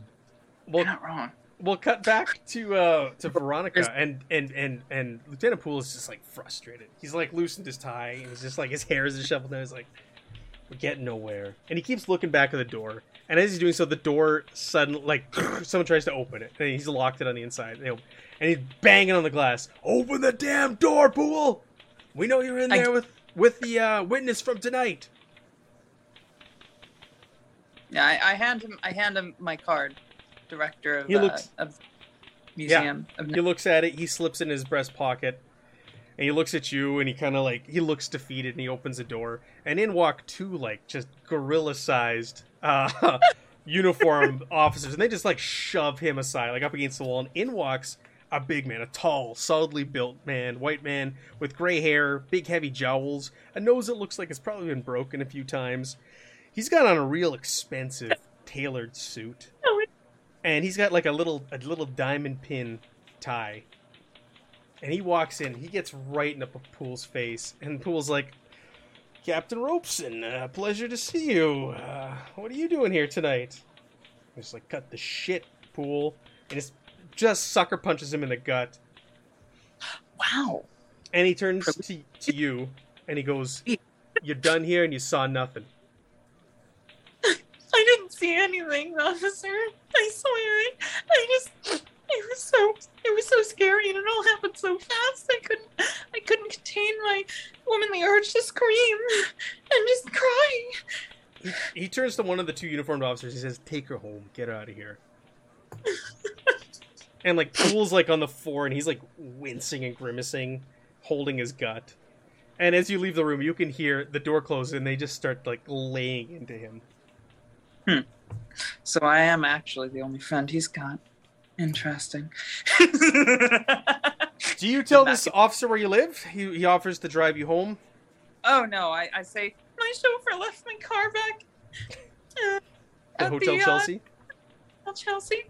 Well, You're not wrong. we'll cut back to uh to Veronica and and and and Lieutenant Poole is just like frustrated. He's like loosened his tie and he's just like his hair is disheveled and he's like we're getting nowhere. And he keeps looking back at the door. And as he's doing so, the door suddenly like someone tries to open it and he's locked it on the inside. And, he's banging on the glass. Open the damn door, Poole! We know you're in I- there with with the uh, witness from tonight. Yeah, I, I hand him. I hand him my card, director of. He uh, of Museum of He looks at it. He slips in his breast pocket, and he looks at you, and he kind of like he looks defeated, and he opens the door, and in walk two like just gorilla-sized uh, uniformed officers, and they just like shove him aside, like up against the wall, and in walks a big man, a tall, solidly built man, white man with gray hair, big heavy jowls, a nose that looks like it's probably been broken a few times. He's got on a real expensive tailored suit and he's got like a little a little diamond pin tie. And he walks in, he gets right into Poole's face, and Poole's like, "Captain Ropeson, uh, pleasure to see you. Uh, what are you doing here tonight?" He's like, "Cut the shit, Poole," and it's just sucker punches him in the gut. Wow. And he turns to, to you, and he goes, "You're done here, and you saw nothing." See anything, officer. I swear. I just it was so it was so scary and it all happened so fast. I couldn't I couldn't contain my womanly urge to scream and just cry. He, he turns to one of the two uniformed officers. He says, "Take her home. Get her out of here." and like Poole's like on the floor, and he's like wincing and grimacing, holding his gut. And as you leave the room, you can hear the door close, and they just start like laying into him. So I am actually the only friend he's got. Interesting. Do you tell this officer where you live? He, he offers to drive you home. oh no, I, I say my chauffeur left my car back. Uh, The at Hotel the, uh, Chelsea. Hotel Chelsea.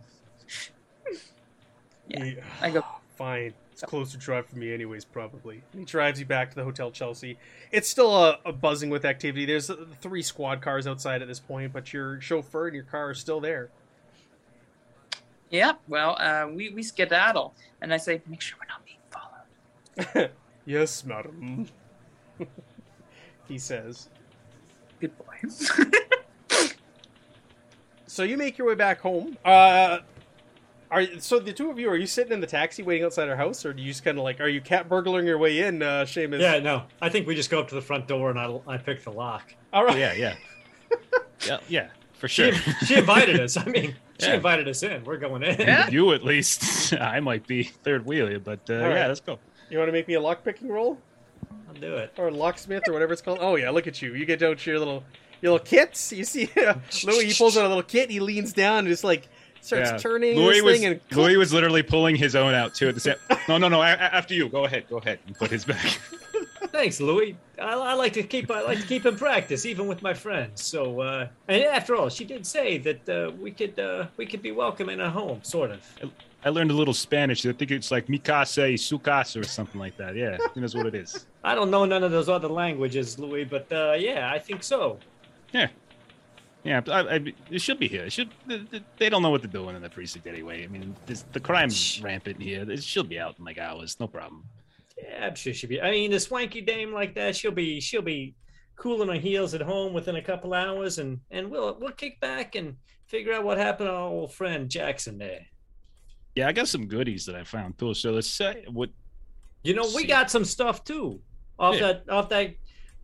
Yeah, He- I go- Fine. It's a closer drive for me, anyways, probably. And he drives you back to the Hotel Chelsea. It's still a, a buzzing with activity. There's uh, three squad cars outside at this point, but your chauffeur and your car are still there. Yeah, well, uh, we, we skedaddle. And I say, make sure we're not being followed. yes, madam. he says. Good boy. So you make your way back home. Uh, are so the two of you are you sitting in the taxi waiting outside our house, or do you just kind of like are you cat burglaring your way in, uh, Seamus? Yeah, no. I think we just go up to the front door and I, I pick the lock. All right. Yeah, yeah, yeah, yeah, for sure. she invited us. I mean, she Yeah. invited us in. We're going in. Yeah. you at least. I might be third wheel but uh, All right. yeah, let's go. You want to make me a lock picking roll I'll do it. or locksmith or whatever it's called? Oh yeah, look at you. You get out your little your little kits. You see Louis? He pulls out a little kit. He leans down and just like starts Yeah. turning Louis this was thing and Louis was literally pulling his own out too at the same. No, no, no. a- a- After you, go ahead, go ahead, and put his back. Thanks, Louis. I, I like to keep I like to keep in practice, even with my friends. So, uh, and after all, she did say that uh, we could uh, we could be welcome in a home, sort of. I learned a little Spanish. I think it's like mi casa y su casa or something like that. Yeah, he knows what it is. I don't know none of those other languages, Louis, but uh, yeah, I think so. Yeah, yeah. I, I, it should be here. It should they- don't know what they're doing in the precinct anyway. I mean, this, the crime's rampant here. It should be out in like hours, no problem. Yeah, I'm sure she'll be. I mean, a swanky dame like that, she'll be she'll be cooling her heels at home within a couple hours, and and we'll we'll kick back and figure out what happened to our old friend Jackson there. Yeah, I got some goodies that I found too. So let's say what You know, we See. got some stuff too, off Yeah. that off that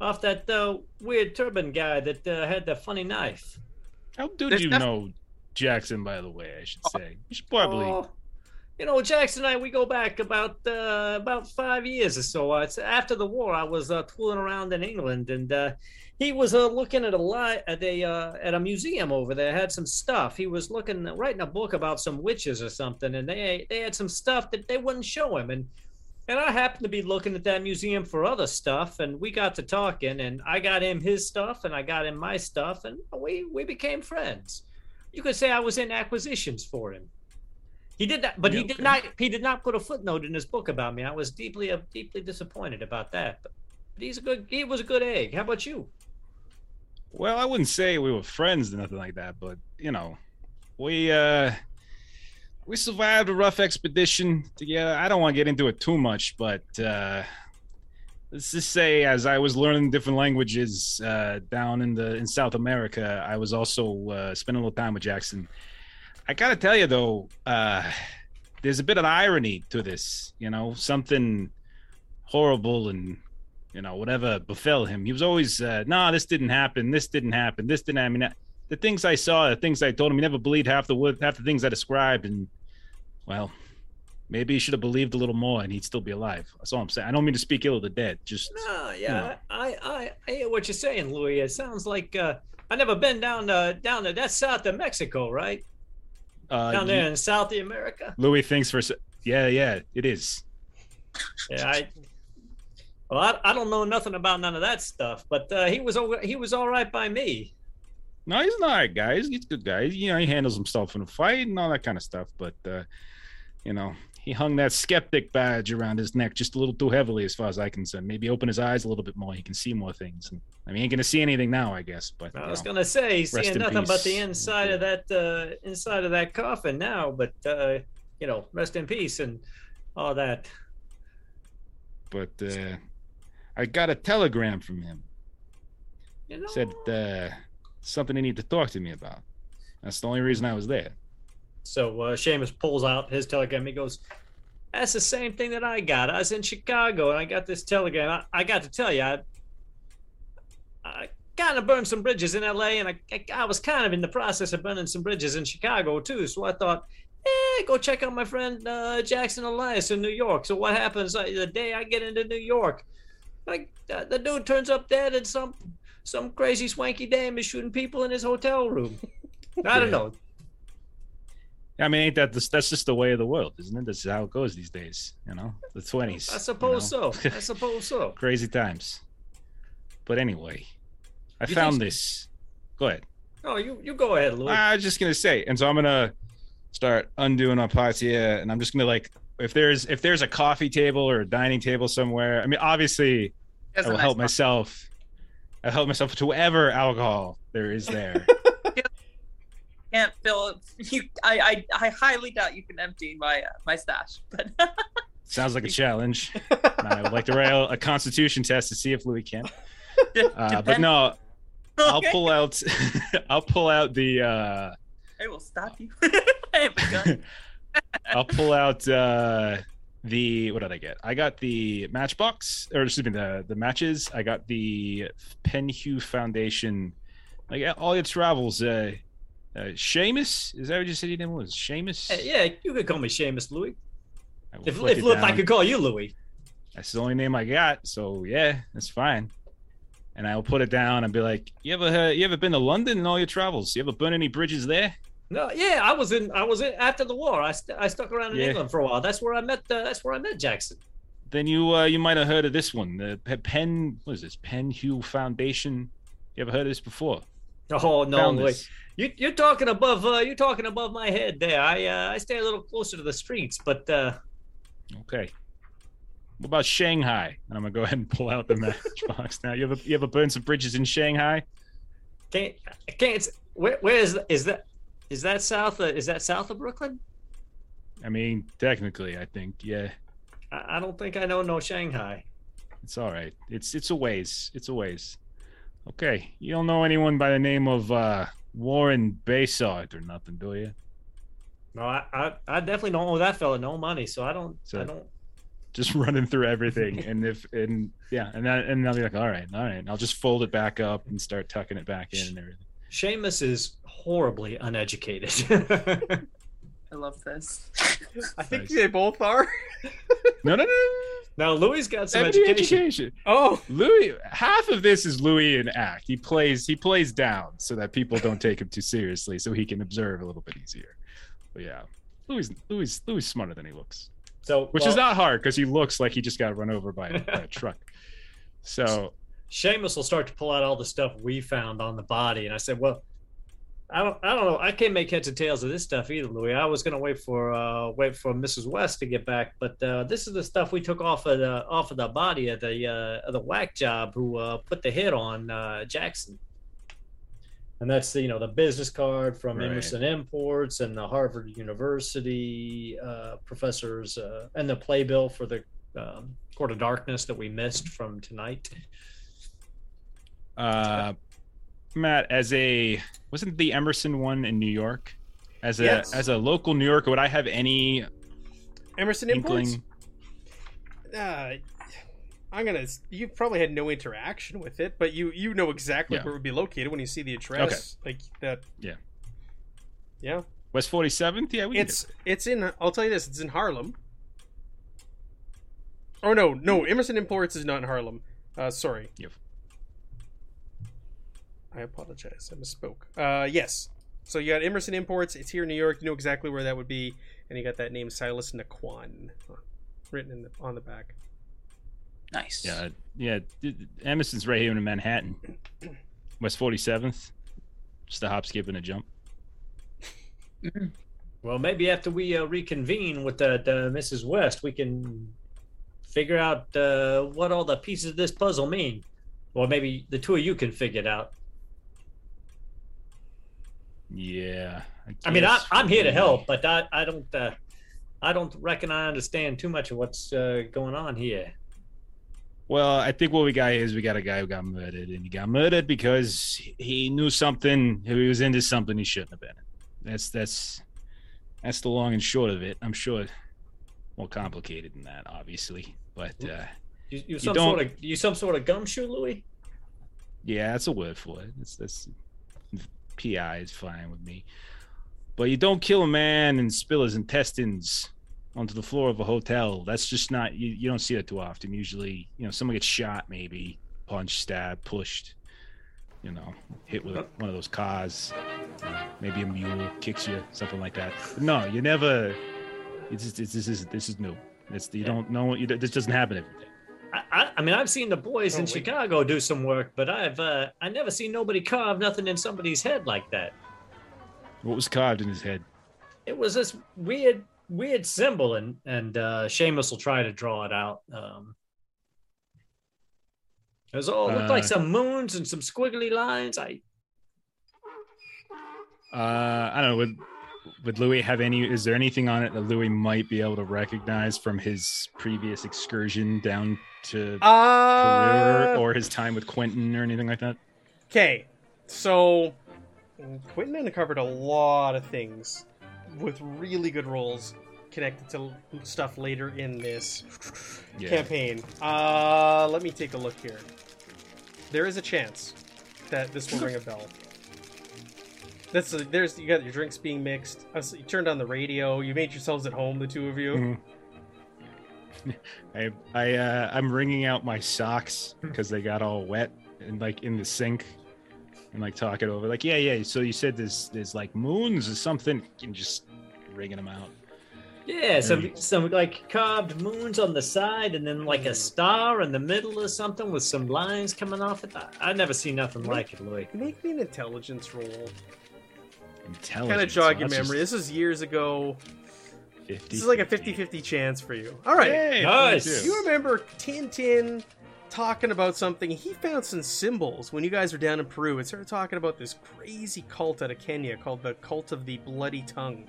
off that uh, weird turban guy that uh, had the funny knife. How do There's you def- know Jackson? By the way, I should say you should probably. Oh, you know, Jackson and I, we go back about uh, about five years or so. Uh, it's after the war, I was uh, tooling around in England, and uh, he was uh, looking at a li- at a uh, at a museum over there. Had some stuff. He was looking, writing a book about some witches or something, and they they had some stuff that they wouldn't show him. And and I happened to be looking at that museum for other stuff, and we got to talking, and I got him his stuff, and I got him my stuff, and we we became friends. You could say I was in acquisitions for him. He did that, but Yeah, he did okay. not. He did not put a footnote in his book about me. I was deeply, uh, deeply disappointed about that. But, but he's a good. He was a good egg. How about you? Well, I wouldn't say we were friends or nothing like that, but you know, we uh we survived a rough expedition together. I don't want to get into it too much, but uh let's just say as I was learning different languages uh down in the in South America, I was also uh spending a little time with Jackson. I gotta tell you though, uh there's a bit of irony to this, you know, something horrible and you know, whatever befell him. He was always, uh, no, this didn't happen. This didn't happen. This didn't happen. I mean, the things I saw, the things I told him, he never believed half the half the things I described. And well, maybe he should have believed a little more, and he'd still be alive. That's all I'm saying. I don't mean to speak ill of the dead. Just No, yeah, I, I, I hear what you're saying, Louis. It sounds like uh, I never been down to down to that's south of Mexico, right? uh, down you- there in South America. Louis thinks for yeah, yeah, it is. Yeah, I. Well, I, I don't know nothing about none of that stuff, but uh, he was over, he was all right by me. No, he's not, alright guy. He's, he's a good guy. You know, he handles himself in a fight and all that kind of stuff. But uh, you know, he hung that skeptic badge around his neck just a little too heavily, as far as I can say. Maybe open his eyes a little bit more. He can see more things. And, I mean, he ain't gonna see anything now, I guess. But I was know. gonna say, rest seeing in nothing but the peace. inside of that uh, inside of that coffin now, but uh, you know, rest in peace and all that. but uh, I got a telegram from him. You know, Said uh, something they need to talk to me about. That's the only reason I was there. So uh, Seamus pulls out his telegram. He goes, "That's the same thing that I got. I was in Chicago and I got this telegram. I, I got to tell you, I, I kind of burned some bridges in L.A. and I, I, I was kind of in the process of burning some bridges in Chicago too. So I thought, eh, go check out my friend uh, Jackson Elias in New York. So what happens uh, the day I get into New York? Like the dude turns up dead and some some crazy swanky dame is shooting people in his hotel room. I don't Yeah. know. I mean, ain't that the, that's just the way of the world, isn't it? That's how it goes these days. You know, the twenties. I suppose so. I suppose so. Crazy times. But anyway, I You found think- this. Go ahead. Oh, you you go ahead, Louis. I was just gonna say, and so I'm gonna start undoing our parts here, and I'm just gonna like, if there's if there's a coffee table or a dining table somewhere, I mean, obviously, Has I a will nice help mug. myself. I help myself to whatever alcohol there is there. Can't fill. You, I, I, I highly doubt you can empty my uh, my stash. But Sounds like a challenge. I would like to rail a Constitution test to see if Louis can. Uh, but no, I'll Okay. pull out. I'll pull out the. uh I will stop you. I have a gun. I'll pull out uh the what did I get? I got the matchbox or excuse me the the matches. I got the Penhew Foundation. Like all your travels. Uh, uh Seamus, is that what you said your name was? Seamus. Hey, yeah, you could call me Seamus Louis. If, if, if I could call you Louis. That's the only name I got, so yeah, that's fine. And I'll put it down and be like, "You ever uh, you ever been to London in all your travels? You ever burn any bridges there?" No, yeah, I was in. I was in after the war. I, st- I stuck around in Yeah. England for a while. That's where I met. Uh, that's where I met Jackson. Then you uh, you might have heard of this one, the Pe- Penn. What is this? Penhew Foundation. You ever heard of this before? Oh no, this. You, you're talking above. Uh, you're talking above my head there. I uh, I stay a little closer to the streets, but uh, Okay. What about Shanghai? And I'm gonna go ahead and pull out the matchbox now. You ever you ever burned some bridges in Shanghai? can't can't. Where, where is is that? Is that south? Of, is that south of Brooklyn? I mean, technically, I think yeah, I, I don't think I know no Shanghai. it's all right. It's it's a ways. It's a ways. Okay, you don't know anyone by the name of uh, Warren Besart or nothing, do you? No, I, I, I definitely don't owe that fella no money, so I don't. So- I don't. Just running through everything, and if and yeah, and then and I'll be like, all right, all right, and I'll just fold it back up and start tucking it back in and everything. Seamus is horribly uneducated. I love this. I think Nice. they both are. No, no, no, no. now Louis got some education. education. Oh, Louis, half of this is Louis in act. He plays he plays down so that people don't take him too seriously, so he can observe a little bit easier. But yeah, Louis Louis Louis is smarter than he looks, So, which well, is not hard because he looks like he just got run over by a, by a truck. So Seamus will start to pull out all the stuff we found on the body, and I said, "Well, I don't, I don't know. I can't make heads or tails of this stuff either, Louis. I was gonna wait for, uh, wait for Mrs. West to get back, but uh, this is the stuff we took off of the, off of the body of the, uh, of the whack job who uh, put the hit on uh, Jackson." And that's the, you know, the business card from Right. Emerson Imports and the Harvard University uh, professors, uh, and the playbill for the um, Cult of Darkness that we missed from tonight. Uh Matt, as a wasn't the Emerson one in New York? As a Yes. as a local New Yorker, would I have any Emerson Imports. Uh, I'm gonna. You've probably had no interaction with it, but you you know exactly Yeah. where it would be located when you see the address. Like that. Yeah. Yeah. West Forty Seventh? Yeah, we can It's it's in. I'll tell you this. It's in Harlem. Oh no, no, Emerson Imports is not in Harlem. Uh, sorry. Yep. I apologize. I misspoke. Uh, yes. So you got Emerson Imports. It's here in New York. You know exactly where that would be, and you got that name Silas N'Kwane written in the, on the back. Nice. Yeah, yeah. d- d- Emerson's right here in Manhattan, West Forty Seventh. Just a hop, skip, and a jump. Well, maybe after we uh, reconvene with the, the Mrs. West, we can figure out uh, what all the pieces of this puzzle mean. Or maybe the two of you can figure it out. Yeah. I mean, I, I'm here to help, but I, I don't uh, I don't reckon I understand too much of what's uh, going on here. Well, I think what we got is we got a guy who got murdered, and he got murdered because he knew something. He was into something he shouldn't have been. That's that's that's the long and short of it. I'm sure more complicated than that, obviously, but uh, You, you some don't- sort of you some sort of gumshoe, Louis? yeah, that's a word for it. That's that's PI is fine with me. But you don't kill a man and spill his intestines onto the floor of a hotel. That's just not you, you don't see that too often. Usually, you know, someone gets shot, maybe punched, stabbed, pushed, you know, hit with one of those cars. Maybe a mule kicks you, something like that. But no, you never. It's, just, it's this is this is new. It's you don't know. You, this doesn't happen every day. I, I, I mean, I've seen the boys Oh, in wait. Chicago do some work, but I've uh, I never seen nobody carve nothing in somebody's head like that. What was carved in his head? It was this weird weird symbol, and and uh, Seamus will try to draw it out. Um, it was all it looked like Uh, some moons and some squiggly lines. I Uh, I don't know. Would Louis have any? Is there anything on it that Louis might be able to recognize from his previous excursion down to Uh, Peru or his time with Quentin or anything like that? Okay, so Quentin uncovered a lot of things with really good roles connected to stuff later in this Yeah. campaign. Uh, let me take a look here. There is a chance that this will ring a bell. That's a, there's you got your drinks being mixed. I s- You turned on the radio. You made yourselves at home, the two of you. Mhm. I I uh, I'm wringing out my socks because they got all wet and like in the sink, and like talking over like yeah yeah. So you said there's there's like moons or something, and just wringing them out. yeah, some some like carved moons on the side, and then like a star in the middle or something with some lines coming off it. I, I've never seen nothing like it, Louis. Make me an intelligence roll. Intelligence. Kind of jog your that's just memory. This is years ago. 50, This is like a 50-50 chance for you. All right. Hey, Nice. You remember Tintin talking about something? He found some symbols when you guys were down in Peru and started talking about this crazy cult out of Kenya called the Cult of the Bloody Tongue.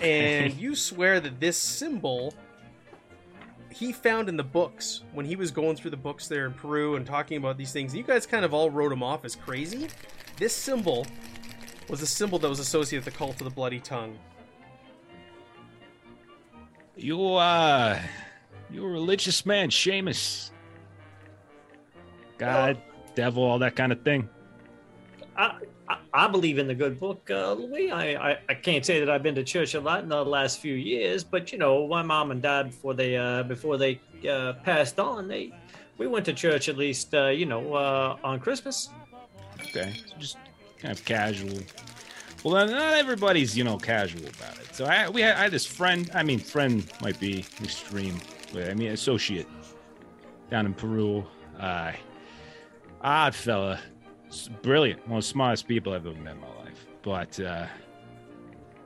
And you swear that this symbol he found in the books when he was going through the books there in Peru and talking about these things. You guys kind of all wrote him off as crazy. This symbol was a symbol that was associated with the Cult of the Bloody Tongue. You uh you a religious man, Seamus. God, devil, all that kind of thing. I, I, I believe in the good book, uh, Louis. I, I, I can't say that I've been to church a lot in the last few years, but you know, my mom and dad before they uh, before they uh, passed on, they we went to church at least uh, you know uh, on Christmas. Okay. So just kind of casual. Well, not everybody's, you know, casual about it. So I we had, I had this friend, I mean friend might be extreme, but I mean associate down in Peru. Uh odd fella. Brilliant. One of the smartest people I've ever met in my life. But uh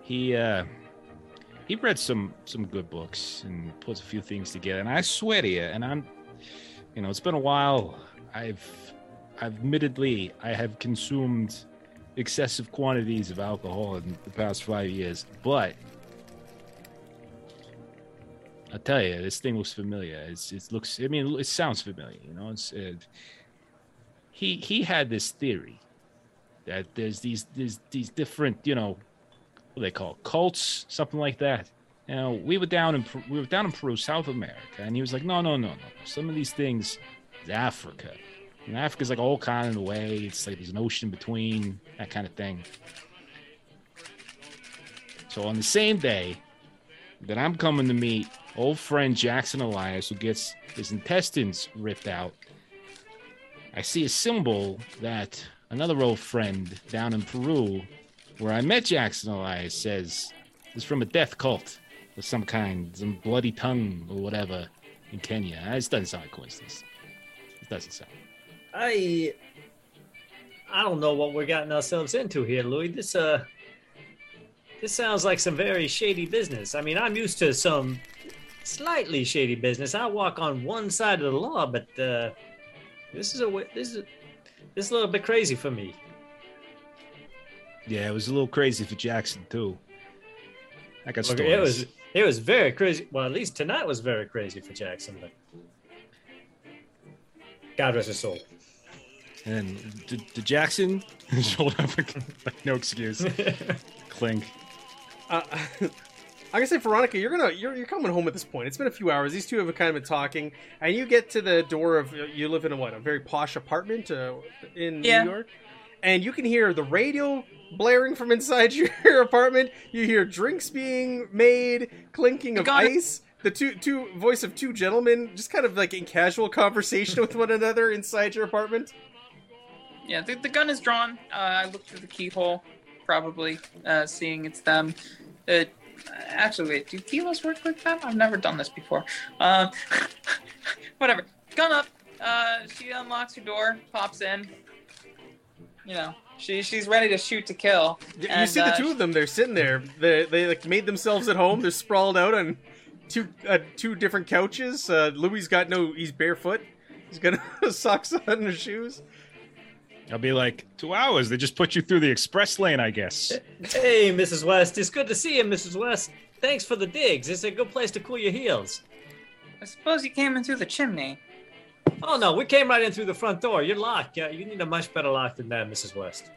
he uh he read some some good books and puts a few things together. And I swear to you, and I'm you know, it's been a while. I've, I've admittedly I have consumed excessive quantities of alcohol in the past five years, but I tell you, this thing looks familiar. It's it looks. I mean, it sounds familiar. You know, it's. He he had this theory that there's these these these different you know what they call it? cults something like that. You know, we were down in we were down in Peru, South America, and he was like, no no no no. Some of these things is Africa. And Africa's like a whole continent away. It's like there's an ocean between, that kind of thing. So on the same day that I'm coming to meet old friend Jackson Elias who gets his intestines ripped out. I see a symbol that another old friend down in Peru, where I met Jackson Elias, says is from a death cult of some kind, some bloody tongue or whatever in Kenya. This doesn't sound like coincidence. It doesn't sound. I I don't know what we're getting ourselves into here, Louis. This uh this sounds like some very shady business. I mean, I'm used to some slightly shady business. I walk on one side of the law, but uh this is a this is this is a little bit crazy for me. Yeah, it was a little crazy for Jackson too. I got stories. it was it was very crazy. Well, at least tonight was very crazy for Jackson, but God rest his soul. And the, the Jackson showed up like no excuse. Clink. Uh, I'm gonna say, Veronica, you're gonna you're, you're coming home at this point. It's been a few hours. These two have kind of been talking, and you get to the door of you live in a what a very posh apartment uh, in Yeah. New York, and you can hear the radio blaring from inside your apartment. You hear drinks being made, clinking of Got it. ice. The two two voice of two gentlemen just kind of like in casual conversation with one another inside your apartment. Yeah, the, the gun is drawn. Uh, I look through the keyhole, probably uh, seeing it's them. Uh, actually, wait, do kilos work like that? I've never done this before. Uh, whatever. Gun up. Uh, she unlocks her door, pops in. You know, she she's ready to shoot to kill. You And, see the uh, two of them. They're sitting there. They they like made themselves at home. They're sprawled out on two uh, two different couches. Uh, Louis got no. He's barefoot. He's got socks on his shoes. I'll be like, two hours. They just put you through the express lane, I guess. Hey, Mrs. West. It's good to see you, Mrs. West. Thanks for the digs. It's a good place to cool your heels. I suppose you came in through the chimney. Oh no, we came right in through the front door. You're locked. Yeah, you need a much better lock than that, Mrs. West.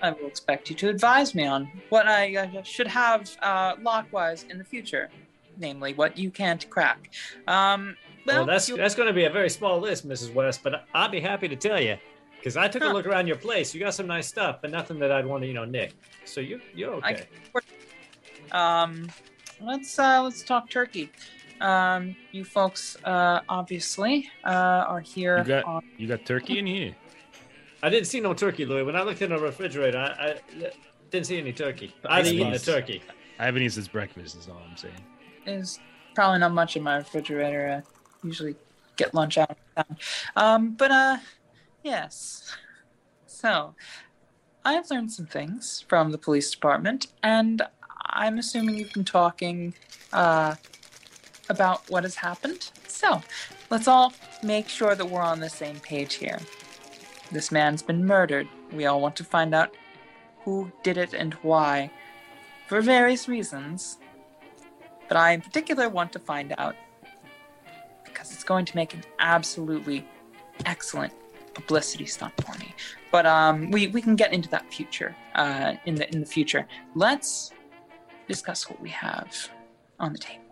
I will expect you to advise me on what I uh, should have uh, lockwise in the future, namely what you can't crack. Um, well, Well, that's you- that's going to be a very small list, Mrs. West. But I'll be happy to tell you, because I took a look around your place. You got some nice stuff, but nothing that I'd want to, you know, nick. So you you're I- okay. Um, let's uh, let's talk turkey. Um, you folks uh, obviously uh, are here. You got- on, You got turkey in here. I didn't see no turkey, Louis. When I looked in the refrigerator, I, I didn't see any turkey. The I'd ice eaten the turkey. I haven't eaten since breakfast, is all I'm saying. is probably not much in my refrigerator. I usually get lunch out. Um, but uh, yes. So, I've learned some things from the police department, and I'm assuming you've been talking uh, about what has happened. So, let's all make sure that we're on the same page here. This man's been murdered. We all want to find out who did it and why, for various reasons but I in particular want to find out because it's going to make an absolutely excellent publicity stunt for me. But um, we we can get into that future uh, in the in the future. Let's discuss what we have on the table.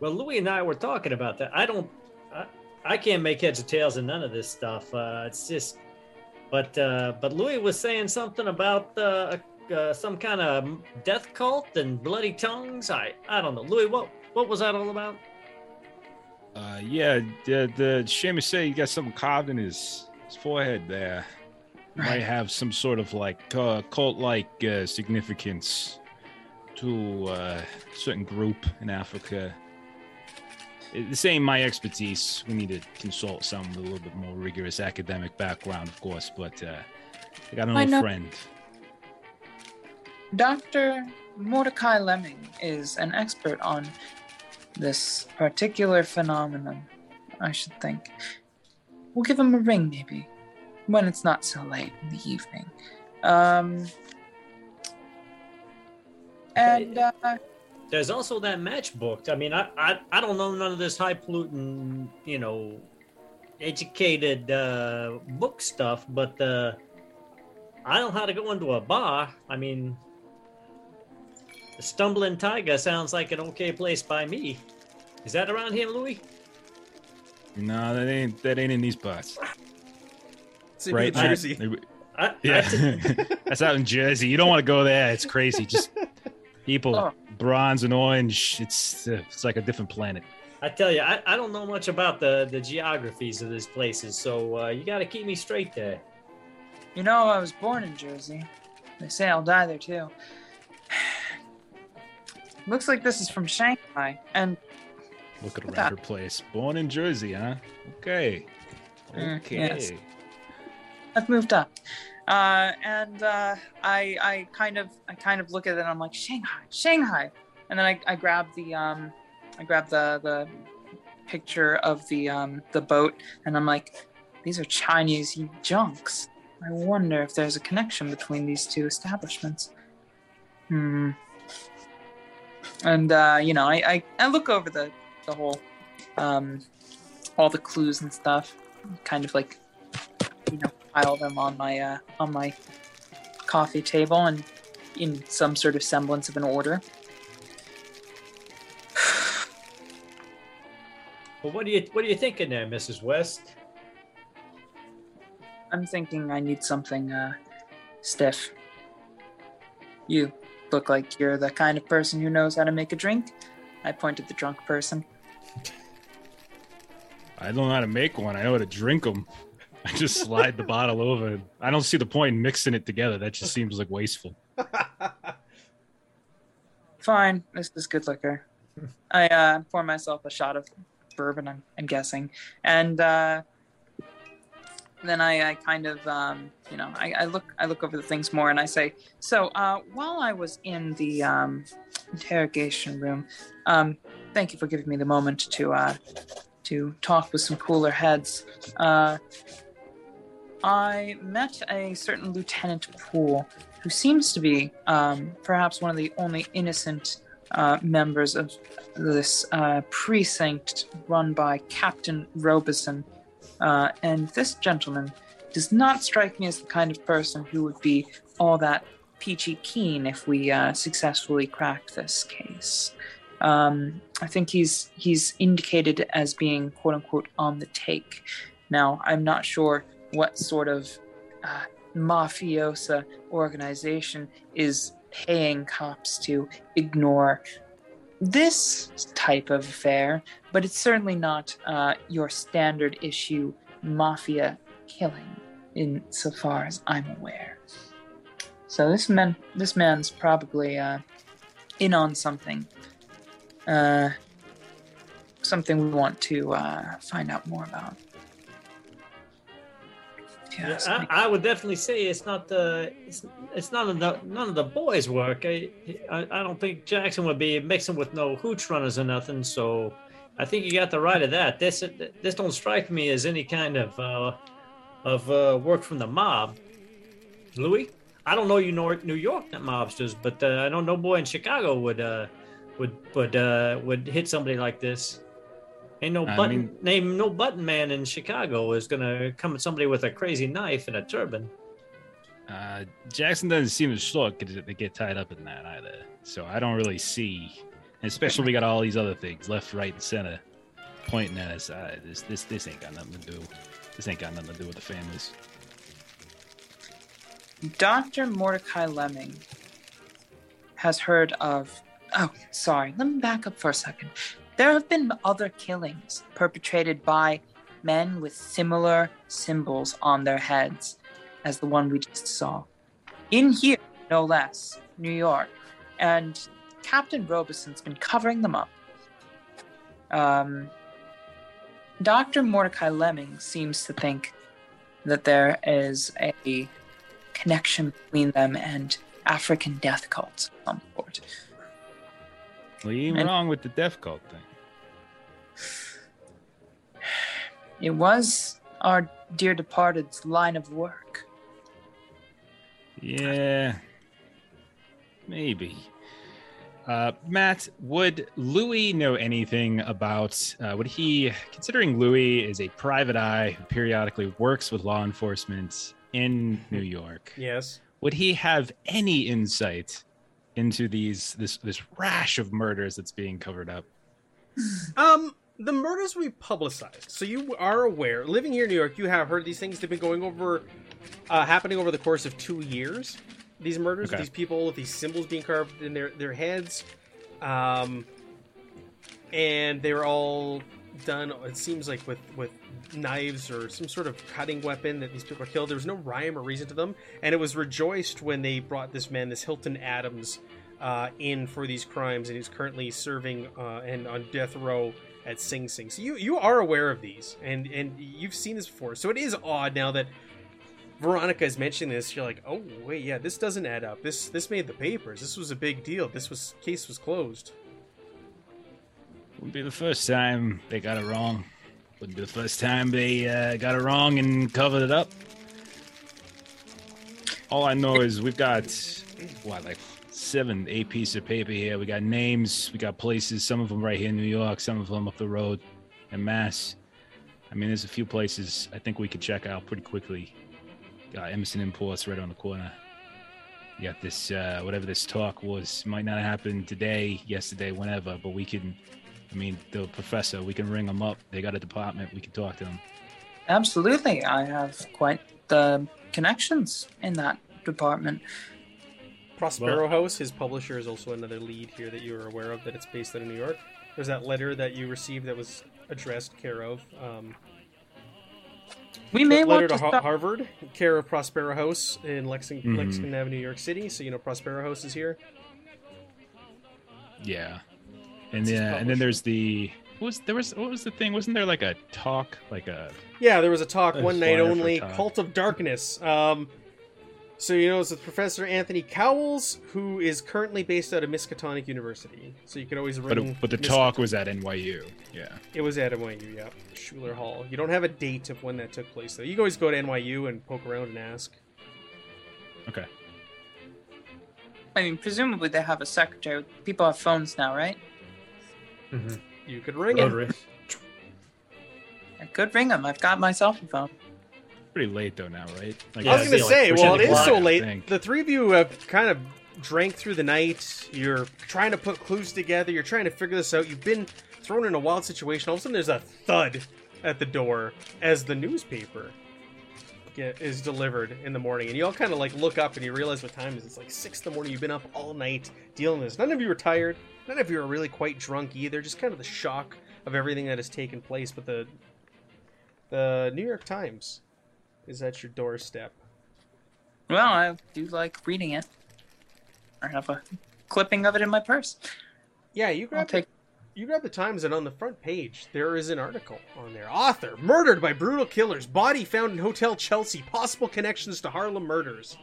Well, Louis and I were talking about that. I don't, I, I can't make heads or tails of none of this stuff. Uh, it's just, but uh, but Louis was saying something about uh, uh, some kind of death cult and bloody tongues. I I don't know, Louis. What what was that all about? Uh, yeah, the, the Seamus say he got something carved in his, his forehead there. Might have some sort of like uh, cult-like uh, significance to uh, a certain group in Africa. It- This ain't my expertise. We need to consult someone with a little bit more rigorous academic background, of course. But uh, I got an I old know- friend. Dr. Mordecai Lemming is an expert on this particular phenomenon, I should think. We'll give him a ring, maybe, when it's not so late in the evening. Um, and uh, There's also that match book. I mean, I I, I don't know none of this high polluting, you know, educated uh, book stuff, but uh, I know how to go into a bar. I mean, the Stumbling Tiger sounds like an okay place by me. Is that around here, Louis? No, that ain't that ain't in these parts, It's in right? New Jersey. Maybe- I, Yeah, I- that's out in Jersey. You don't want to go there. It's crazy. Just people Oh. bronze and orange. It's uh, it's like a different planet. I tell you, I, I don't know much about the, the geographies of these places, so uh, you got to keep me straight there. You know, I was born in Jersey. They say I'll die there too. Looks like this is from Shanghai, and Look at a Look at that. record place. Born in Jersey, huh? Okay. Mm, Okay. yes. I've moved up. Uh, and uh, I I kind of I kind of look at it and I'm like Shanghai, Shanghai, and then I, I grab the um I grab the the picture of the um the boat and I'm like these are Chinese junks. I wonder if there's a connection between these two establishments. Hmm. And uh, you know I, I I look over the the whole um all the clues and stuff kind of like you know pile them on my uh, on my coffee table and in some sort of semblance of an order. Well, what do you what are you thinking there, Mrs. West? I'm thinking I need something uh, stiff. You look like you're the kind of person who knows how to make a drink. I point at the drunk person. I don't know how to make one. I know how to drink them. I just slide the bottle over. I don't see the point in mixing it together. That just seems like wasteful. Fine, this is good liquor. I uh, pour myself a shot of bourbon. I'm, I'm guessing, and uh, then I, I kind of, um, you know, I, I look, I look over the things more, and I say, so uh, while I was in the um, interrogation room, um, thank you for giving me the moment to uh, to talk with some cooler heads. Uh, I met a certain Lieutenant Poole who seems to be um, perhaps one of the only innocent uh, members of this uh, precinct run by Captain Robeson. Uh, and this gentleman does not strike me as the kind of person who would be all that peachy keen if we uh, successfully crack this case. Um, I think he's he's indicated as being quote unquote on the take. Now I'm not sure what sort of uh, mafiosa organization is paying cops to ignore this type of affair, but it's certainly not uh, your standard issue mafia killing, insofar as I'm aware. So this man, this man's probably uh, in on something, uh, something we want to uh, find out more about. Yeah, I, I would definitely say it's not the it's, it's none of the none of the boys' work. I, I I don't think Jackson would be mixing with no hooch runners or nothing. So I think you got the right of that. This this don't strike me as any kind of uh, of uh, work from the mob. Louis, I don't know you know New York mobsters, but uh, I know no boy in Chicago would uh, would would uh, would hit somebody like this. Ain't no I button mean- name no button man in Chicago is gonna come at somebody with a crazy knife and a turban. Uh, Jackson doesn't seem to short to to get tied up in that either. So I don't really see, especially we got all these other things left, right, and center pointing at us. Uh, this this this ain't got nothing to do. This ain't got nothing to do with the families. Dr. Mordecai Lemming has heard of. Oh, sorry. Let me back up for a second. There have been other killings perpetrated by men with similar symbols on their heads as the one we just saw. In here, no less, New York. And Captain Robeson's been covering them up. Um, Dr. Mordecai Lemming seems to think that there is a connection between them and African death cults of some sort. Well, you ain't And- wrong with the death cult thing. It was our dear departed's line of work. Yeah, maybe. Uh, Matt, would Louis know anything about? Uh, would he, considering Louis is a private eye who periodically works with law enforcement in New York, yes. would he have any insight into these this this rash of murders that's being covered up? Um, the murders we publicized. So you are aware, living here in New York, you have heard these things. They've been going over, uh, happening over the course of two years. These murders, Okay. these people with these symbols being carved in their their heads. um, and they were all done. It seems like with with knives or some sort of cutting weapon that these people are killed. There was no rhyme or reason to them, and it was rejoiced when they brought this man, this Hilton Adams, uh, in for these crimes, and he's currently serving uh, and on death row at Sing Sing. So you you are aware of these, and and you've seen this before. So it is odd now that Veronica is mentioning this. You're like, oh wait, yeah, this doesn't add up. This this made the papers. This was a big deal. This was case was closed. Wouldn't be the first time they got it wrong. Wouldn't be the first time they uh, got it wrong and covered it up. All I know is we've got what, like seven, eight pieces of paper here. We got names, we got places. Some of them right here in New York, some of them up the road in Mass. I mean, there's a few places I think we could check out pretty quickly. Got Emerson Imports right on the corner. You got this, uh, whatever this talk was, might not happen today, yesterday, whenever, but we can I mean, the professor, we can ring them up. They got a department. We can talk to them. Absolutely. I have quite the connections in that department. Prospero House, his publisher, is also another lead here that you are aware of that it's based out of New York. There's that letter that you received that was addressed care of. Um, we may letter want to to Har- stop- Harvard, care of Prospero House in Lexington, Mhm. Lexington Avenue, New York City. So you know Prospero House is here. Yeah. And It's his yeah, and then there's the what was there was what was the thing? Wasn't there like a talk, like a Yeah, there was a talk A one night only, talk. Cult of Darkness. Um, so you know it's with Professor Anthony Cowles, who is currently based out of Miskatonic University. So you could always ring. but it, but the Mis- talk was at NYU. Yeah. It was at NYU, yeah, Schuler Hall. You don't have a date of when that took place, though. You can always go to NYU and poke around and ask. Okay. I mean, presumably they have a secretary. People have phones now, right? Mhm. You could ring it. Rotary. I could ring them. I've got my cell phone. Pretty late though now, right? Like, Yeah, I was gonna be like say, well, it is so late. The three of you have kind of drank through the night. You're trying to put clues together. You're trying to figure this out. You've been thrown in a wild situation. All of a sudden, there's a thud at the door as the newspaper get, is delivered in the morning, and you all kind of like look up and you realize what time it is. It's like six in the morning. You've been up all night dealing with this. None of you are tired. None of you are really quite drunk either. Just kind of the shock of everything that has taken place. But the the New York Times is at your doorstep. Well, I do like reading it. I have a clipping of it in my purse. Yeah, you grab take. you grab the Times, and on the front page there is an article on there. Author murdered by brutal killers. Body found in Hotel Chelsea. Possible connections to Harlem murders.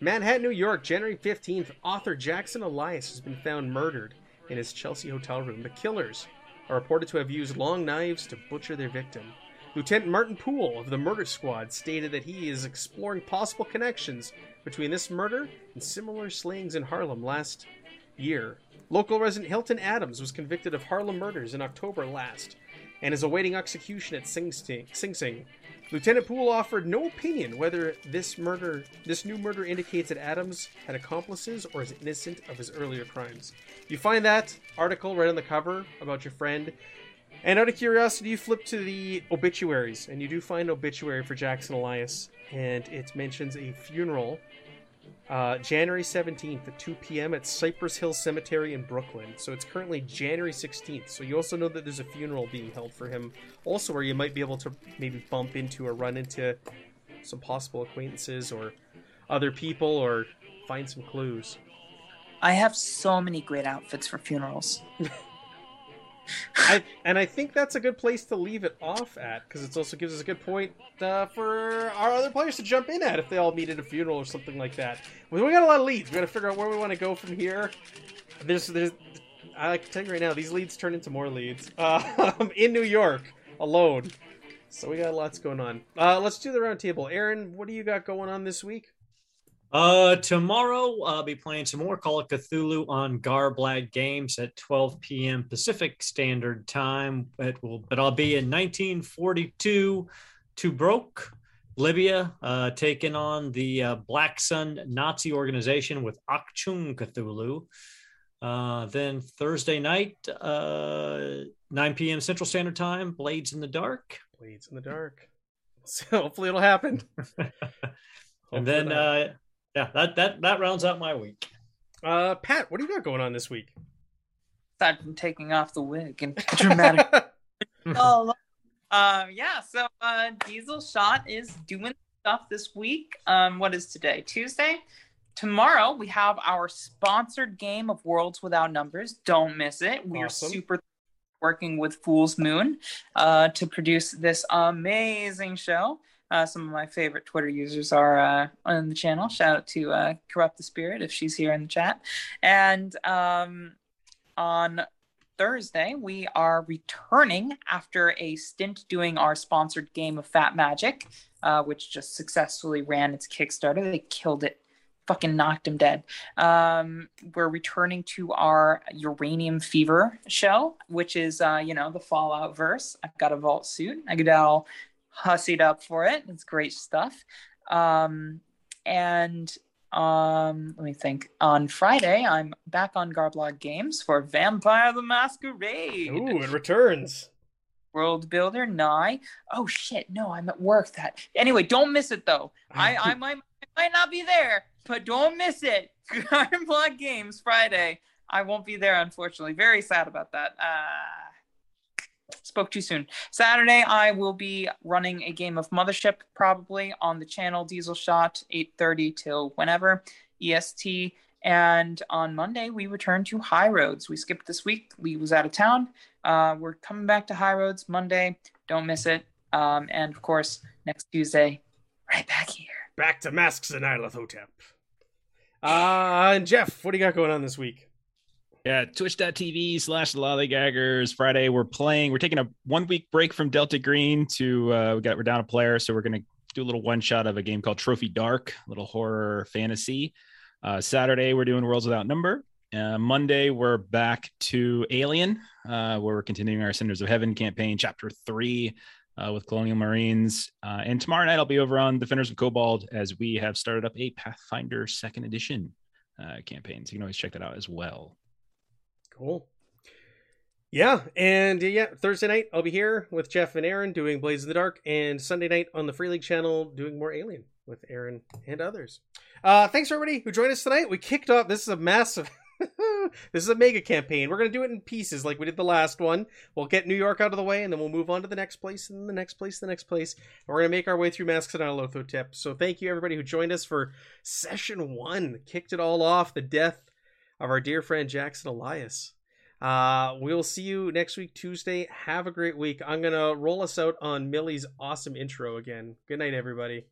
Manhattan, New York, January fifteenth. Author Jackson Elias has been found murdered in his Chelsea hotel room. The killers are reported to have used long knives to butcher their victim. Lieutenant Martin Poole of the murder squad stated that he is exploring possible connections between this murder and similar slayings in Harlem last year. Local resident Hilton Adams was convicted of Harlem murders in October last and is awaiting execution at Sing Sing. Sing. Lieutenant Poole offered no opinion whether this murder, this new murder, indicates that Adams had accomplices or is innocent of his earlier crimes. You find that article right on the cover about your friend, and out of curiosity, you flip to the obituaries, and you do find an obituary for Jackson Elias, and it mentions a funeral uh, January 17th at 2 p.m. at Cypress Hill Cemetery in Brooklyn. So it's currently January 16th. So you also know that there's a funeral being held for him, also where you might be able to maybe bump into or run into some possible acquaintances or other people or find some clues. I have so many great outfits for funerals. I, and I think that's a good place to leave it off at because it also gives us a good point uh, for our other players to jump in at if they all meet at a funeral or something like that. We we got a lot of leads. We got to figure out where we want to go from here. There's, there's, I can tell you right now, these leads turn into more leads um, in New York alone. So we got lots going on. Uh, let's do the roundtable. Aaron, what do you got going on this week? Uh, tomorrow I'll be playing some more Call of Cthulhu on Garblad Games at 12 p.m. Pacific Standard Time. It will, but I'll be in 1942 Tobruk, Libya, uh, taking on the uh, Black Sun Nazi organization with Achtung Cthulhu. Uh, then Thursday night, uh, 9 p.m. Central Standard Time, Blades in the Dark. Blades in the Dark. So hopefully it'll happen. And then, uh, yeah, that, that, that rounds out my week. uh, Pat, what do you got going on this week? aside from taking off the wig and dramatic. oh, um, yeah. So uh, Diesel Shot is doing stuff this week. Um, what is today? Tuesday. Tomorrow we have our sponsored game of Worlds Without Numbers. Don't miss it. We Awesome. are super working with Fool's Moon uh, to produce this amazing show. Uh, some of my favorite Twitter users are uh, on the channel. Shout out to uh, Corrupt the Spirit if she's here in the chat. And um, on Thursday, we are returning after a stint doing our sponsored game of Fat Magic, uh, which just successfully ran its Kickstarter. They killed it, fucking knocked him dead. Um, we're returning to our Uranium Fever show, which is, uh, you know, the Fallout verse. I've got a vault suit. I get all hussied up for it. It's great stuff. Um, and um, let me think. On Friday, I'm back on Garblog Games for Vampire the Masquerade. Ooh, it returns. World Builder, nigh. Oh shit, no, I'm at work that. Anyway, don't miss it though. I, I might I might not be there, but don't miss it. Garblog Games Friday. I won't be there, unfortunately. Very sad about that. Uh spoke too soon. Saturday, I will be running a game of Mothership probably on the channel Diesel Shot, 8:30 till whenever EST. And on Monday, we return to High Roads. We skipped this week. Lee was out of town. Uh, we're coming back to High Roads Monday. Don't miss it. Um, and of course, next Tuesday, right back here. Back to Masks and Nyarlathotep. Uh, and Jeff, what do you got going on this week? Yeah, twitch.tv slash lollygaggers. Friday, we're playing. We're taking a one week break from Delta Green to, uh, we got, we're down a player. So we're going to do a little one shot of a game called Trophy Dark, a little horror fantasy. Uh, Saturday, we're doing Worlds Without Number. Uh, Monday, we're back to Alien, uh, where we're continuing our Cinders of Heaven campaign, chapter three, uh, with Colonial Marines. Uh, and tomorrow night, I'll be over on Defenders of Cobalt as we have started up a Pathfinder second edition uh, campaign. So you can always check that out as well. Cool. Yeah, and yeah, Thursday night I'll be here with Jeff and Aaron doing Blades in the Dark, and Sunday night on the Free League channel doing more Alien with Aaron and others. Uh, thanks everybody who joined us tonight. We kicked off. This is a massive. this is a mega campaign. We're gonna do it in pieces, like we did the last one. We'll get New York out of the way, and then we'll move on to the next place, and the next place, the next place. And we're gonna make our way through Masks of Nyarlathotep. So thank you everybody who joined us for session one. Kicked it all off. The death of our dear friend Jackson Elias. Uh, we'll see you next week, Tuesday. Have a great week. I'm gonna roll us out on Millie's awesome intro again. Good night, everybody.